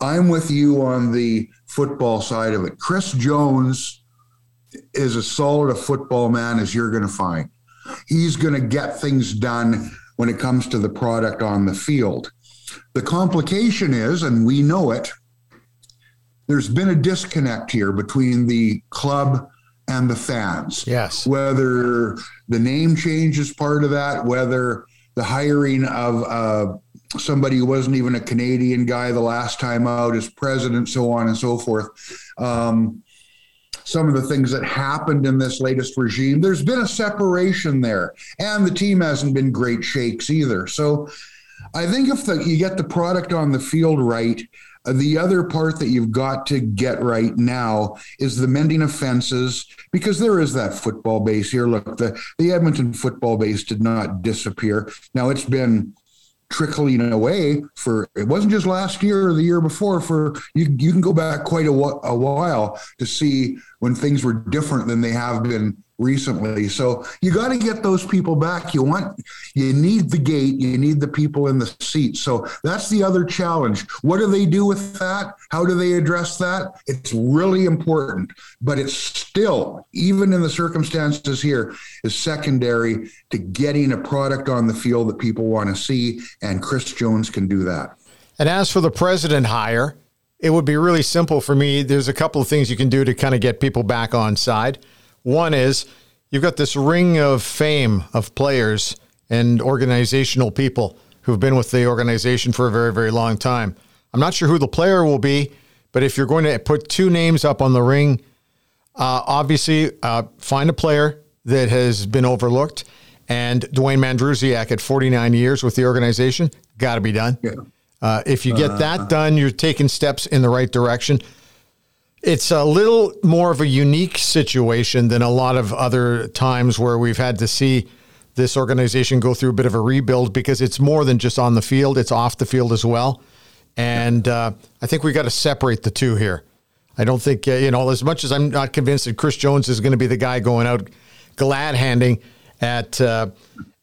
I'm with you on the football side of it. Chris Jones is as solid a football man as you're going to find. He's going to get things done when it comes to the product on the field. The complication is, and we know it, there's been a disconnect here between the club and the fans. Yes. Whether the name change is part of that, whether the hiring of uh, somebody who wasn't even a Canadian guy the last time out as president, so on and so forth. Um, some of the things that happened in this latest regime, there's been a separation there, and the team hasn't been great shakes either. So I think if the, you get the product on the field right, the other part that you've got to get right now is the mending of fences because there is that football base here. Look, the, the Edmonton football base did not disappear. Now it's been trickling away for it wasn't just last year or the year before for you you can go back quite a, a while to see when things were different than they have been recently. So you got to get those people back. You want, you need the gate, you need the people in the seat. So that's the other challenge. What do they do with that? How do they address that? It's really important, but it's still, even in the circumstances here, is secondary to getting a product on the field that people want to see. And Chris Jones can do that. And as for the president hire, it would be really simple for me. There's a couple of things you can do to kind of get people back on side. One is you've got this ring of fame of players and organizational people who've been with the organization for a very, very long time. I'm not sure who the player will be, but if you're going to put two names up on the ring, uh, obviously uh, find a player that has been overlooked And Dwayne Mandrusiak at 49 years with the organization, got to be done. Yeah. Uh, if you get that done, you're taking steps in the right direction. It's a little more of a unique situation than a lot of other times where we've had to see this organization go through a bit of a rebuild because it's more than just on the field, it's off the field as well. And uh, I think we got to separate the two here. I don't think, uh, you know, as much as I'm not convinced that Chris Jones is going to be the guy going out glad handing at uh,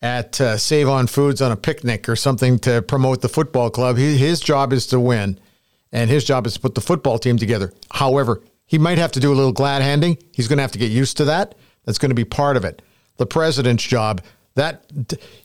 at uh, Save on Foods on a picnic or something to promote the football club. He, his job is to win, and his job is to put the football team together. However, he might have to do a little glad handing. He's going to have to get used to that. That's going to be part of it. The president's job. That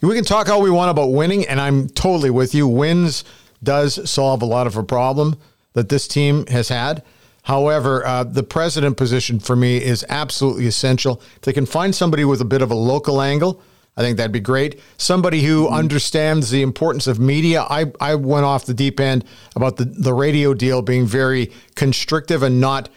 we can talk all we want about winning, and I'm totally with you. Wins does solve a lot of a problem that this team has had. However, uh, the president position for me is absolutely essential. If they can find somebody with a bit of a local angle, I think that'd be great. Somebody who understands the importance of media. I, I went off the deep end about the, the radio deal being very constrictive and not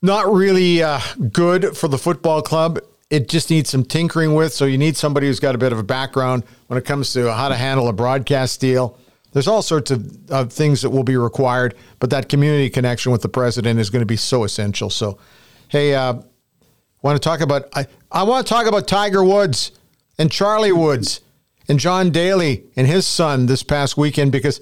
not really uh, good for the football club. It just needs some tinkering with. So you need somebody who's got a bit of a background when it comes to how to handle a broadcast deal. There's all sorts of, of things that will be required, but that community connection with the president is going to be so essential. So, hey, uh, want to talk about? I, I want to talk about Tiger Woods and Charlie Woods and John Daly and his son this past weekend because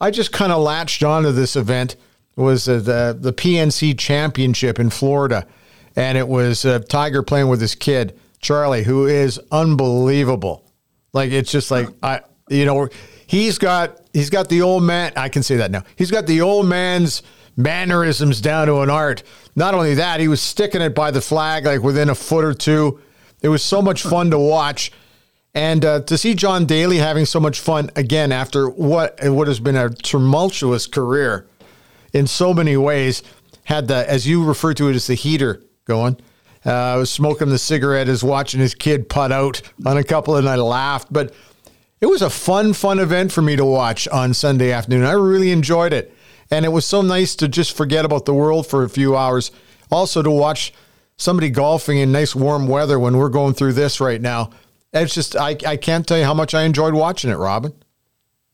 I just kind of latched onto this event. It was uh, the the PNC Championship in Florida, and it was uh, Tiger playing with his kid Charlie, who is unbelievable. Like it's just like I, you know, he's got he's got the old man. I can say that now. He's got the old man's mannerisms down to an art. Not only that, he was sticking it by the flag like within a foot or two. It was so much fun to watch. And uh, to see John Daly having so much fun again after what what has been a tumultuous career in so many ways, had the as you refer to it as the heater going. Uh, I was smoking the cigarette as watching his kid putt out on a couple, and I laughed. But it was a fun, fun event for me to watch on Sunday afternoon. I really enjoyed it, and it was so nice to just forget about the world for a few hours. Also to watch somebody golfing in nice warm weather when we're going through this right now. It's just I, I can't tell you how much I enjoyed watching it, Robin.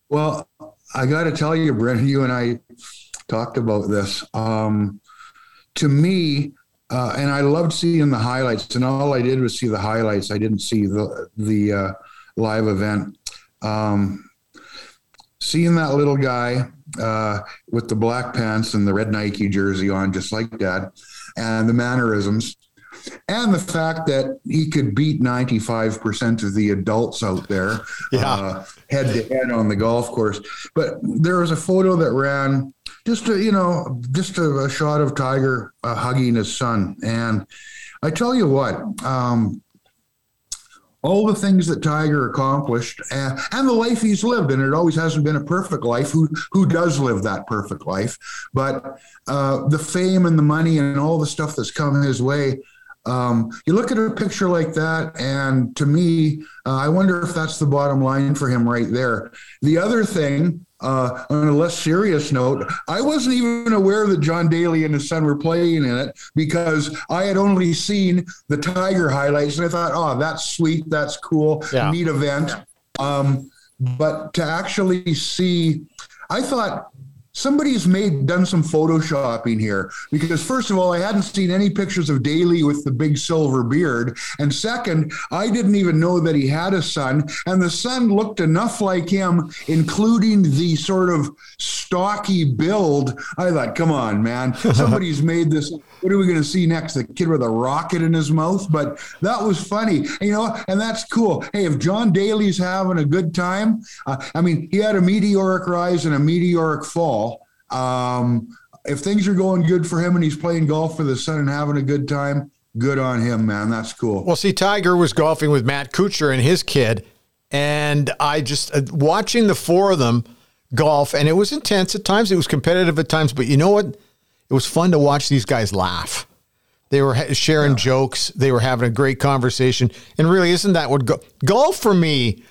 Well, I got to tell you, Bryn, you and I talked about this. Um, to me, uh, and I loved seeing the highlights, and all I did was see the highlights. I didn't see the the uh, live event. Um, seeing that little guy uh, with the black pants and the red Nike jersey on, just like Dad, and the mannerisms, and the fact that he could beat 95% of the adults out there Yeah. head to head on the golf course. But there was a photo that ran just a, you know, just a, a shot of Tiger uh, hugging his son. And I tell you what, um, all the things that Tiger accomplished and, and the life he's lived, and it always hasn't been a perfect life. Who who does live that perfect life? But uh, the fame and the money and all the stuff that's come his way. Um, you look at a picture like that, and to me, uh, I wonder if that's the bottom line for him right there. The other thing, uh, on a less serious note, I wasn't even aware that John Daly and his son were playing in it because I had only seen the Tiger highlights, and I thought, oh, that's sweet, that's cool, Yeah. neat event. Um, but to actually see, I thought somebody's made done some photoshopping here because first of all i hadn't seen any pictures of daly with the big silver beard and second i didn't even know that he had a son and the son looked enough like him including the sort of stocky build. I thought come on man somebody's made this what are we going to see next? The kid with a rocket in his mouth? But that was funny you know and that's cool. Hey if john daly's having a good time uh, i mean he had a meteoric rise and a meteoric fall um, if things are going good for him and he's playing golf for the son and having a good time, good on him, man. That's cool. Well, see, Tiger was golfing with Matt Kuchar and his kid, and I just uh, watching the four of them golf, and it was intense at times. It was competitive at times, but you know what? It was fun to watch these guys laugh. They were ha- sharing jokes. They were having a great conversation, and really, isn't that what go- golf for me?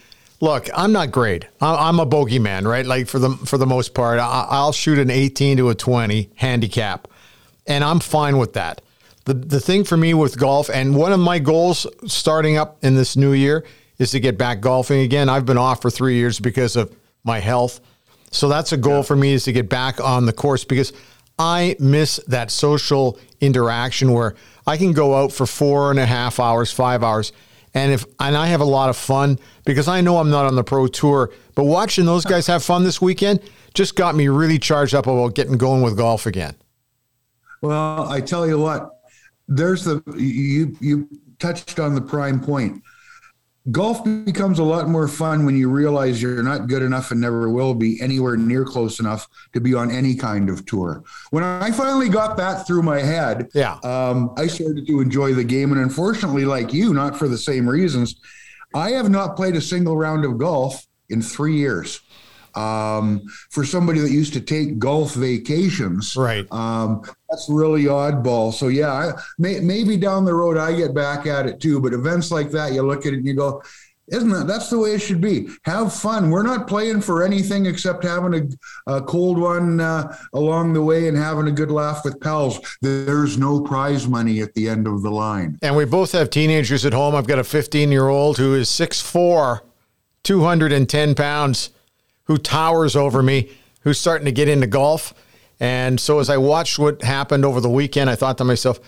Look, I'm not great. I'm a bogeyman, right? Like for the for the most part, I- I'll shoot an 18 to a 20 handicap, and I'm fine with that. the the thing for me with golf, and one of my goals starting up in this new year is to get back golfing again. I've been off for three years because of my health, so that's a goal yeah. for me is to get back on the course because I miss that social interaction where I can go out for four and a half hours, five hours, and if and I have a lot of fun because I know I'm not on the pro tour, but watching those guys have fun this weekend just got me really charged up about getting going with golf again. Well, I tell you what, there's the you you touched on the prime point. Golf becomes a lot more fun when you realize you're not good enough and never will be anywhere near close enough to be on any kind of tour. When I finally got that through my head, yeah, um, I started to enjoy the game. And unfortunately, like you, not for the same reasons, I have not played a single round of golf in three years um, for somebody that used to take golf vacations. Right. Um, that's really oddball. So yeah, I, may, maybe down the road I get back at it too. But events like that, you look at it and you go, isn't that that's the way it should be? Have fun. We're not playing for anything except having a, a cold one uh, along the way and having a good laugh with pals. There's no prize money at the end of the line. And we both have teenagers at home. I've got a 15 year old who is 6'4, 210 pounds who towers over me, who's starting to get into golf. And so as I watched what happened over the weekend, I thought to myself,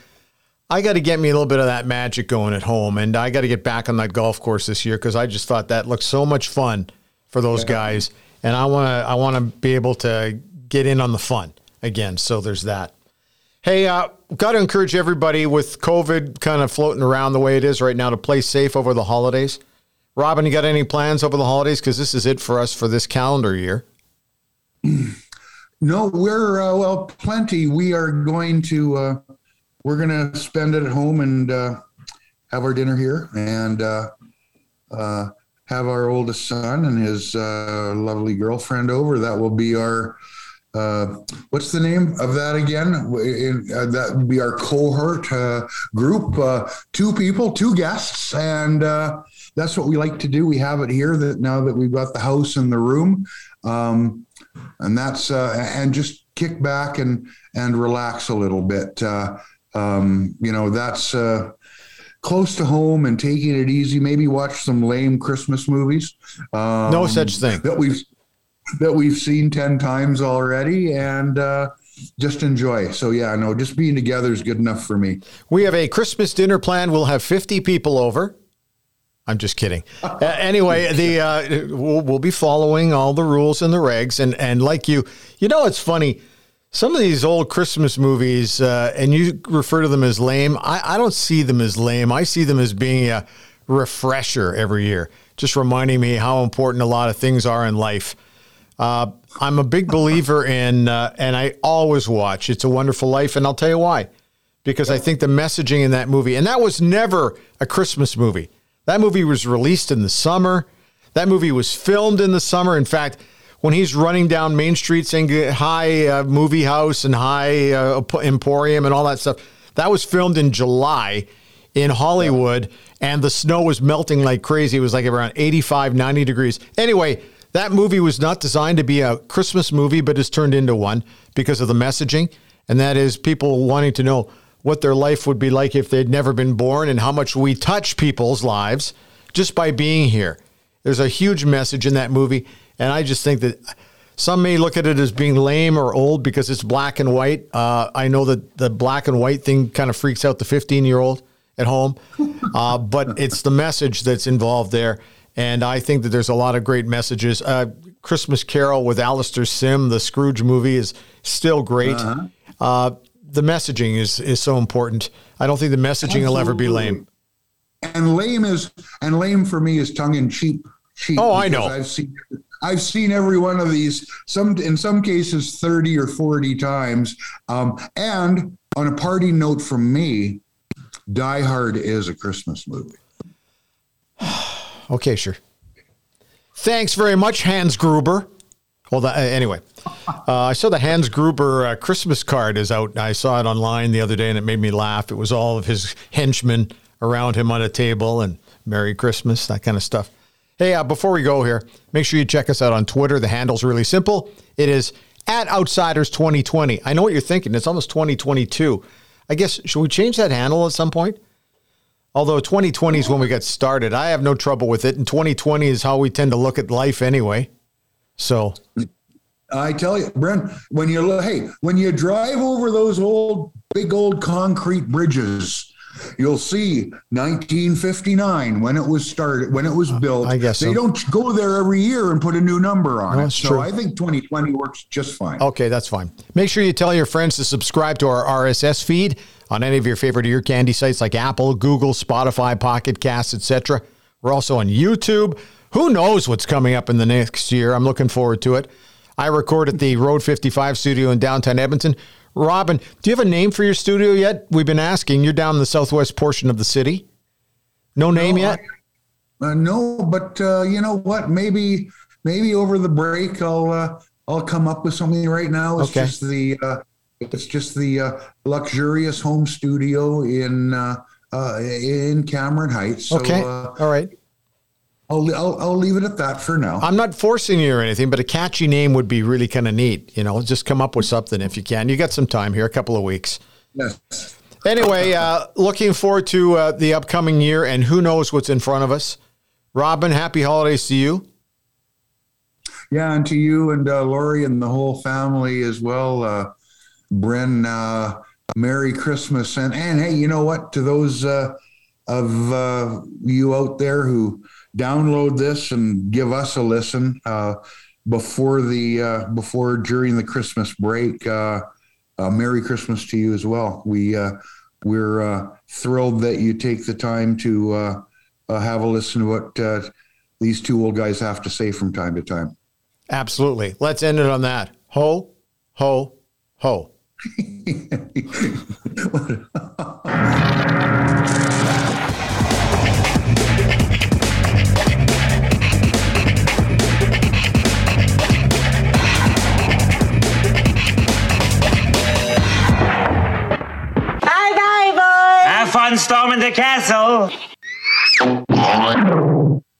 I got to get me a little bit of that magic going at home, and I got to get back on that golf course this year because I just thought that looked so much fun for those yeah. guys, and I want to I want to be able to get in on the fun again. So there's that. Hey, uh, got to encourage everybody with COVID kind of floating around the way it is right now to play safe over the holidays. Robin, you got any plans over the holidays? Because this is it for us for this calendar year. No, we're uh, well, plenty. We are going to uh, we're going to spend it at home and uh, have our dinner here and uh, uh, have our oldest son and his uh, lovely girlfriend over. That will be our what's the name of that again? In, that would be our cohort group. two people, two guests, and that's what we like to do. We have it here that now that we've got the house and the room, um, and that's uh, and just kick back and and relax a little bit. Uh, um, you know, that's uh, close to home and taking it easy. Maybe watch some lame Christmas movies. Um, no such thing that we've that we've seen ten times already, and uh, just enjoy. So yeah, no, just being together is good enough for me. We have a Christmas dinner plan. We'll have 50 people over. I'm just kidding. uh, anyway, the uh, we'll, we'll, be following all the rules and the regs, and and like you, you know, it's funny. Some of these old Christmas movies, uh, and you refer to them as lame. I, I don't see them as lame. I see them as being a refresher every year, just reminding me how important a lot of things are in life. Uh, I'm a big believer in, uh, and I always watch It's a Wonderful Life, and I'll tell you why. Because I think the messaging in that movie, and that was never a Christmas movie. That movie was released in the summer. That movie was filmed in the summer. In fact, when he's running down Main Street saying hi uh, movie house and hi uh, emporium and all that stuff, that was filmed in July in Hollywood and the snow was melting like crazy. It was like around 85, 90 degrees. Anyway, that movie was not designed to be a Christmas movie, but has turned into one because of the messaging. And that is people wanting to know what their life would be like if they'd never been born and how much we touch people's lives just by being here. There's a huge message in that movie. And I just think that some may look at it as being lame or old because it's black and white. Uh, I know that the black and white thing kind of freaks out the 15 year old at home, uh, but it's the message that's involved there. And I think that there's a lot of great messages. Uh, Christmas Carol with Alastair Sim, the Scrooge movie, is still great. Uh-huh. The messaging is is so important. I don't think the messaging Absolutely. will ever be lame. And lame is and lame for me is tongue in cheek. cheek oh, I know. I've seen I've seen every one of these. Some in some cases thirty or forty times. Um, and on a party note from me, Die Hard is a Christmas movie. okay, sure. Thanks very much, Hans Gruber. Well, uh, anyway, uh, I saw the Hans Gruber uh, Christmas card is out. I saw it online the other day, and it made me laugh. It was all of his henchmen around him on a table, and Merry Christmas, that kind of stuff. Hey, uh, before we go here, make sure you check us out on Twitter. The handle's really simple. It is at Outsiders 2020. I know what you're thinking. It's almost 2022. I guess should we change that handle at some point? Although 2020 is when we got started, I have no trouble with it, and 2020 is how we tend to look at life anyway. So I tell you, Bryn, when you look, hey, when you drive over those old, big old concrete bridges, you'll see 1959 when it was started, when it was uh, built. I guess they so. don't go there every year and put a new number on No, it. So true. I think 2020 works just fine. Okay, that's fine. Make sure you tell your friends to subscribe to our RSS feed on any of your favorite ear candy sites like Apple, Google, Spotify, Pocket Casts, etc. We're also on YouTube. Who knows what's coming up in the next year? I'm looking forward to it. I record at the Road 55 studio in downtown Edmonton. Robin, do you have a name for your studio yet? We've been asking. You're down in the southwest portion of the city. No name No, yet? Uh, no, but uh, you know what? Maybe maybe over the break I'll uh, I'll come up with something. Right now, it's Okay. just the uh, it's just the uh, luxurious home studio in uh, uh, in Cameron Heights. So, okay. uh, All right. I'll, I'll I'll leave it at that for now. I'm not forcing you or anything, but a catchy name would be really kind of neat. You know, just come up with something if you can. You got some time here, a couple of weeks. Yes. Anyway, uh, looking forward to uh, the upcoming year, and who knows what's in front of us. Robin, happy holidays to you. Yeah, and to you and uh, Lori and the whole family as well. Uh, Bryn, uh, Merry Christmas. And, and hey, you know what? To those uh, of uh, you out there who download this and give us a listen uh, before the uh, before during the Christmas break, uh, uh, Merry Christmas to you as well. We uh, we're uh, thrilled that you take the time to uh, uh, have a listen to what uh, these two old guys have to say from time to time. Absolutely. Let's end it on that. Ho, ho, ho. storming the castle.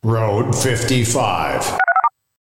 Road 55.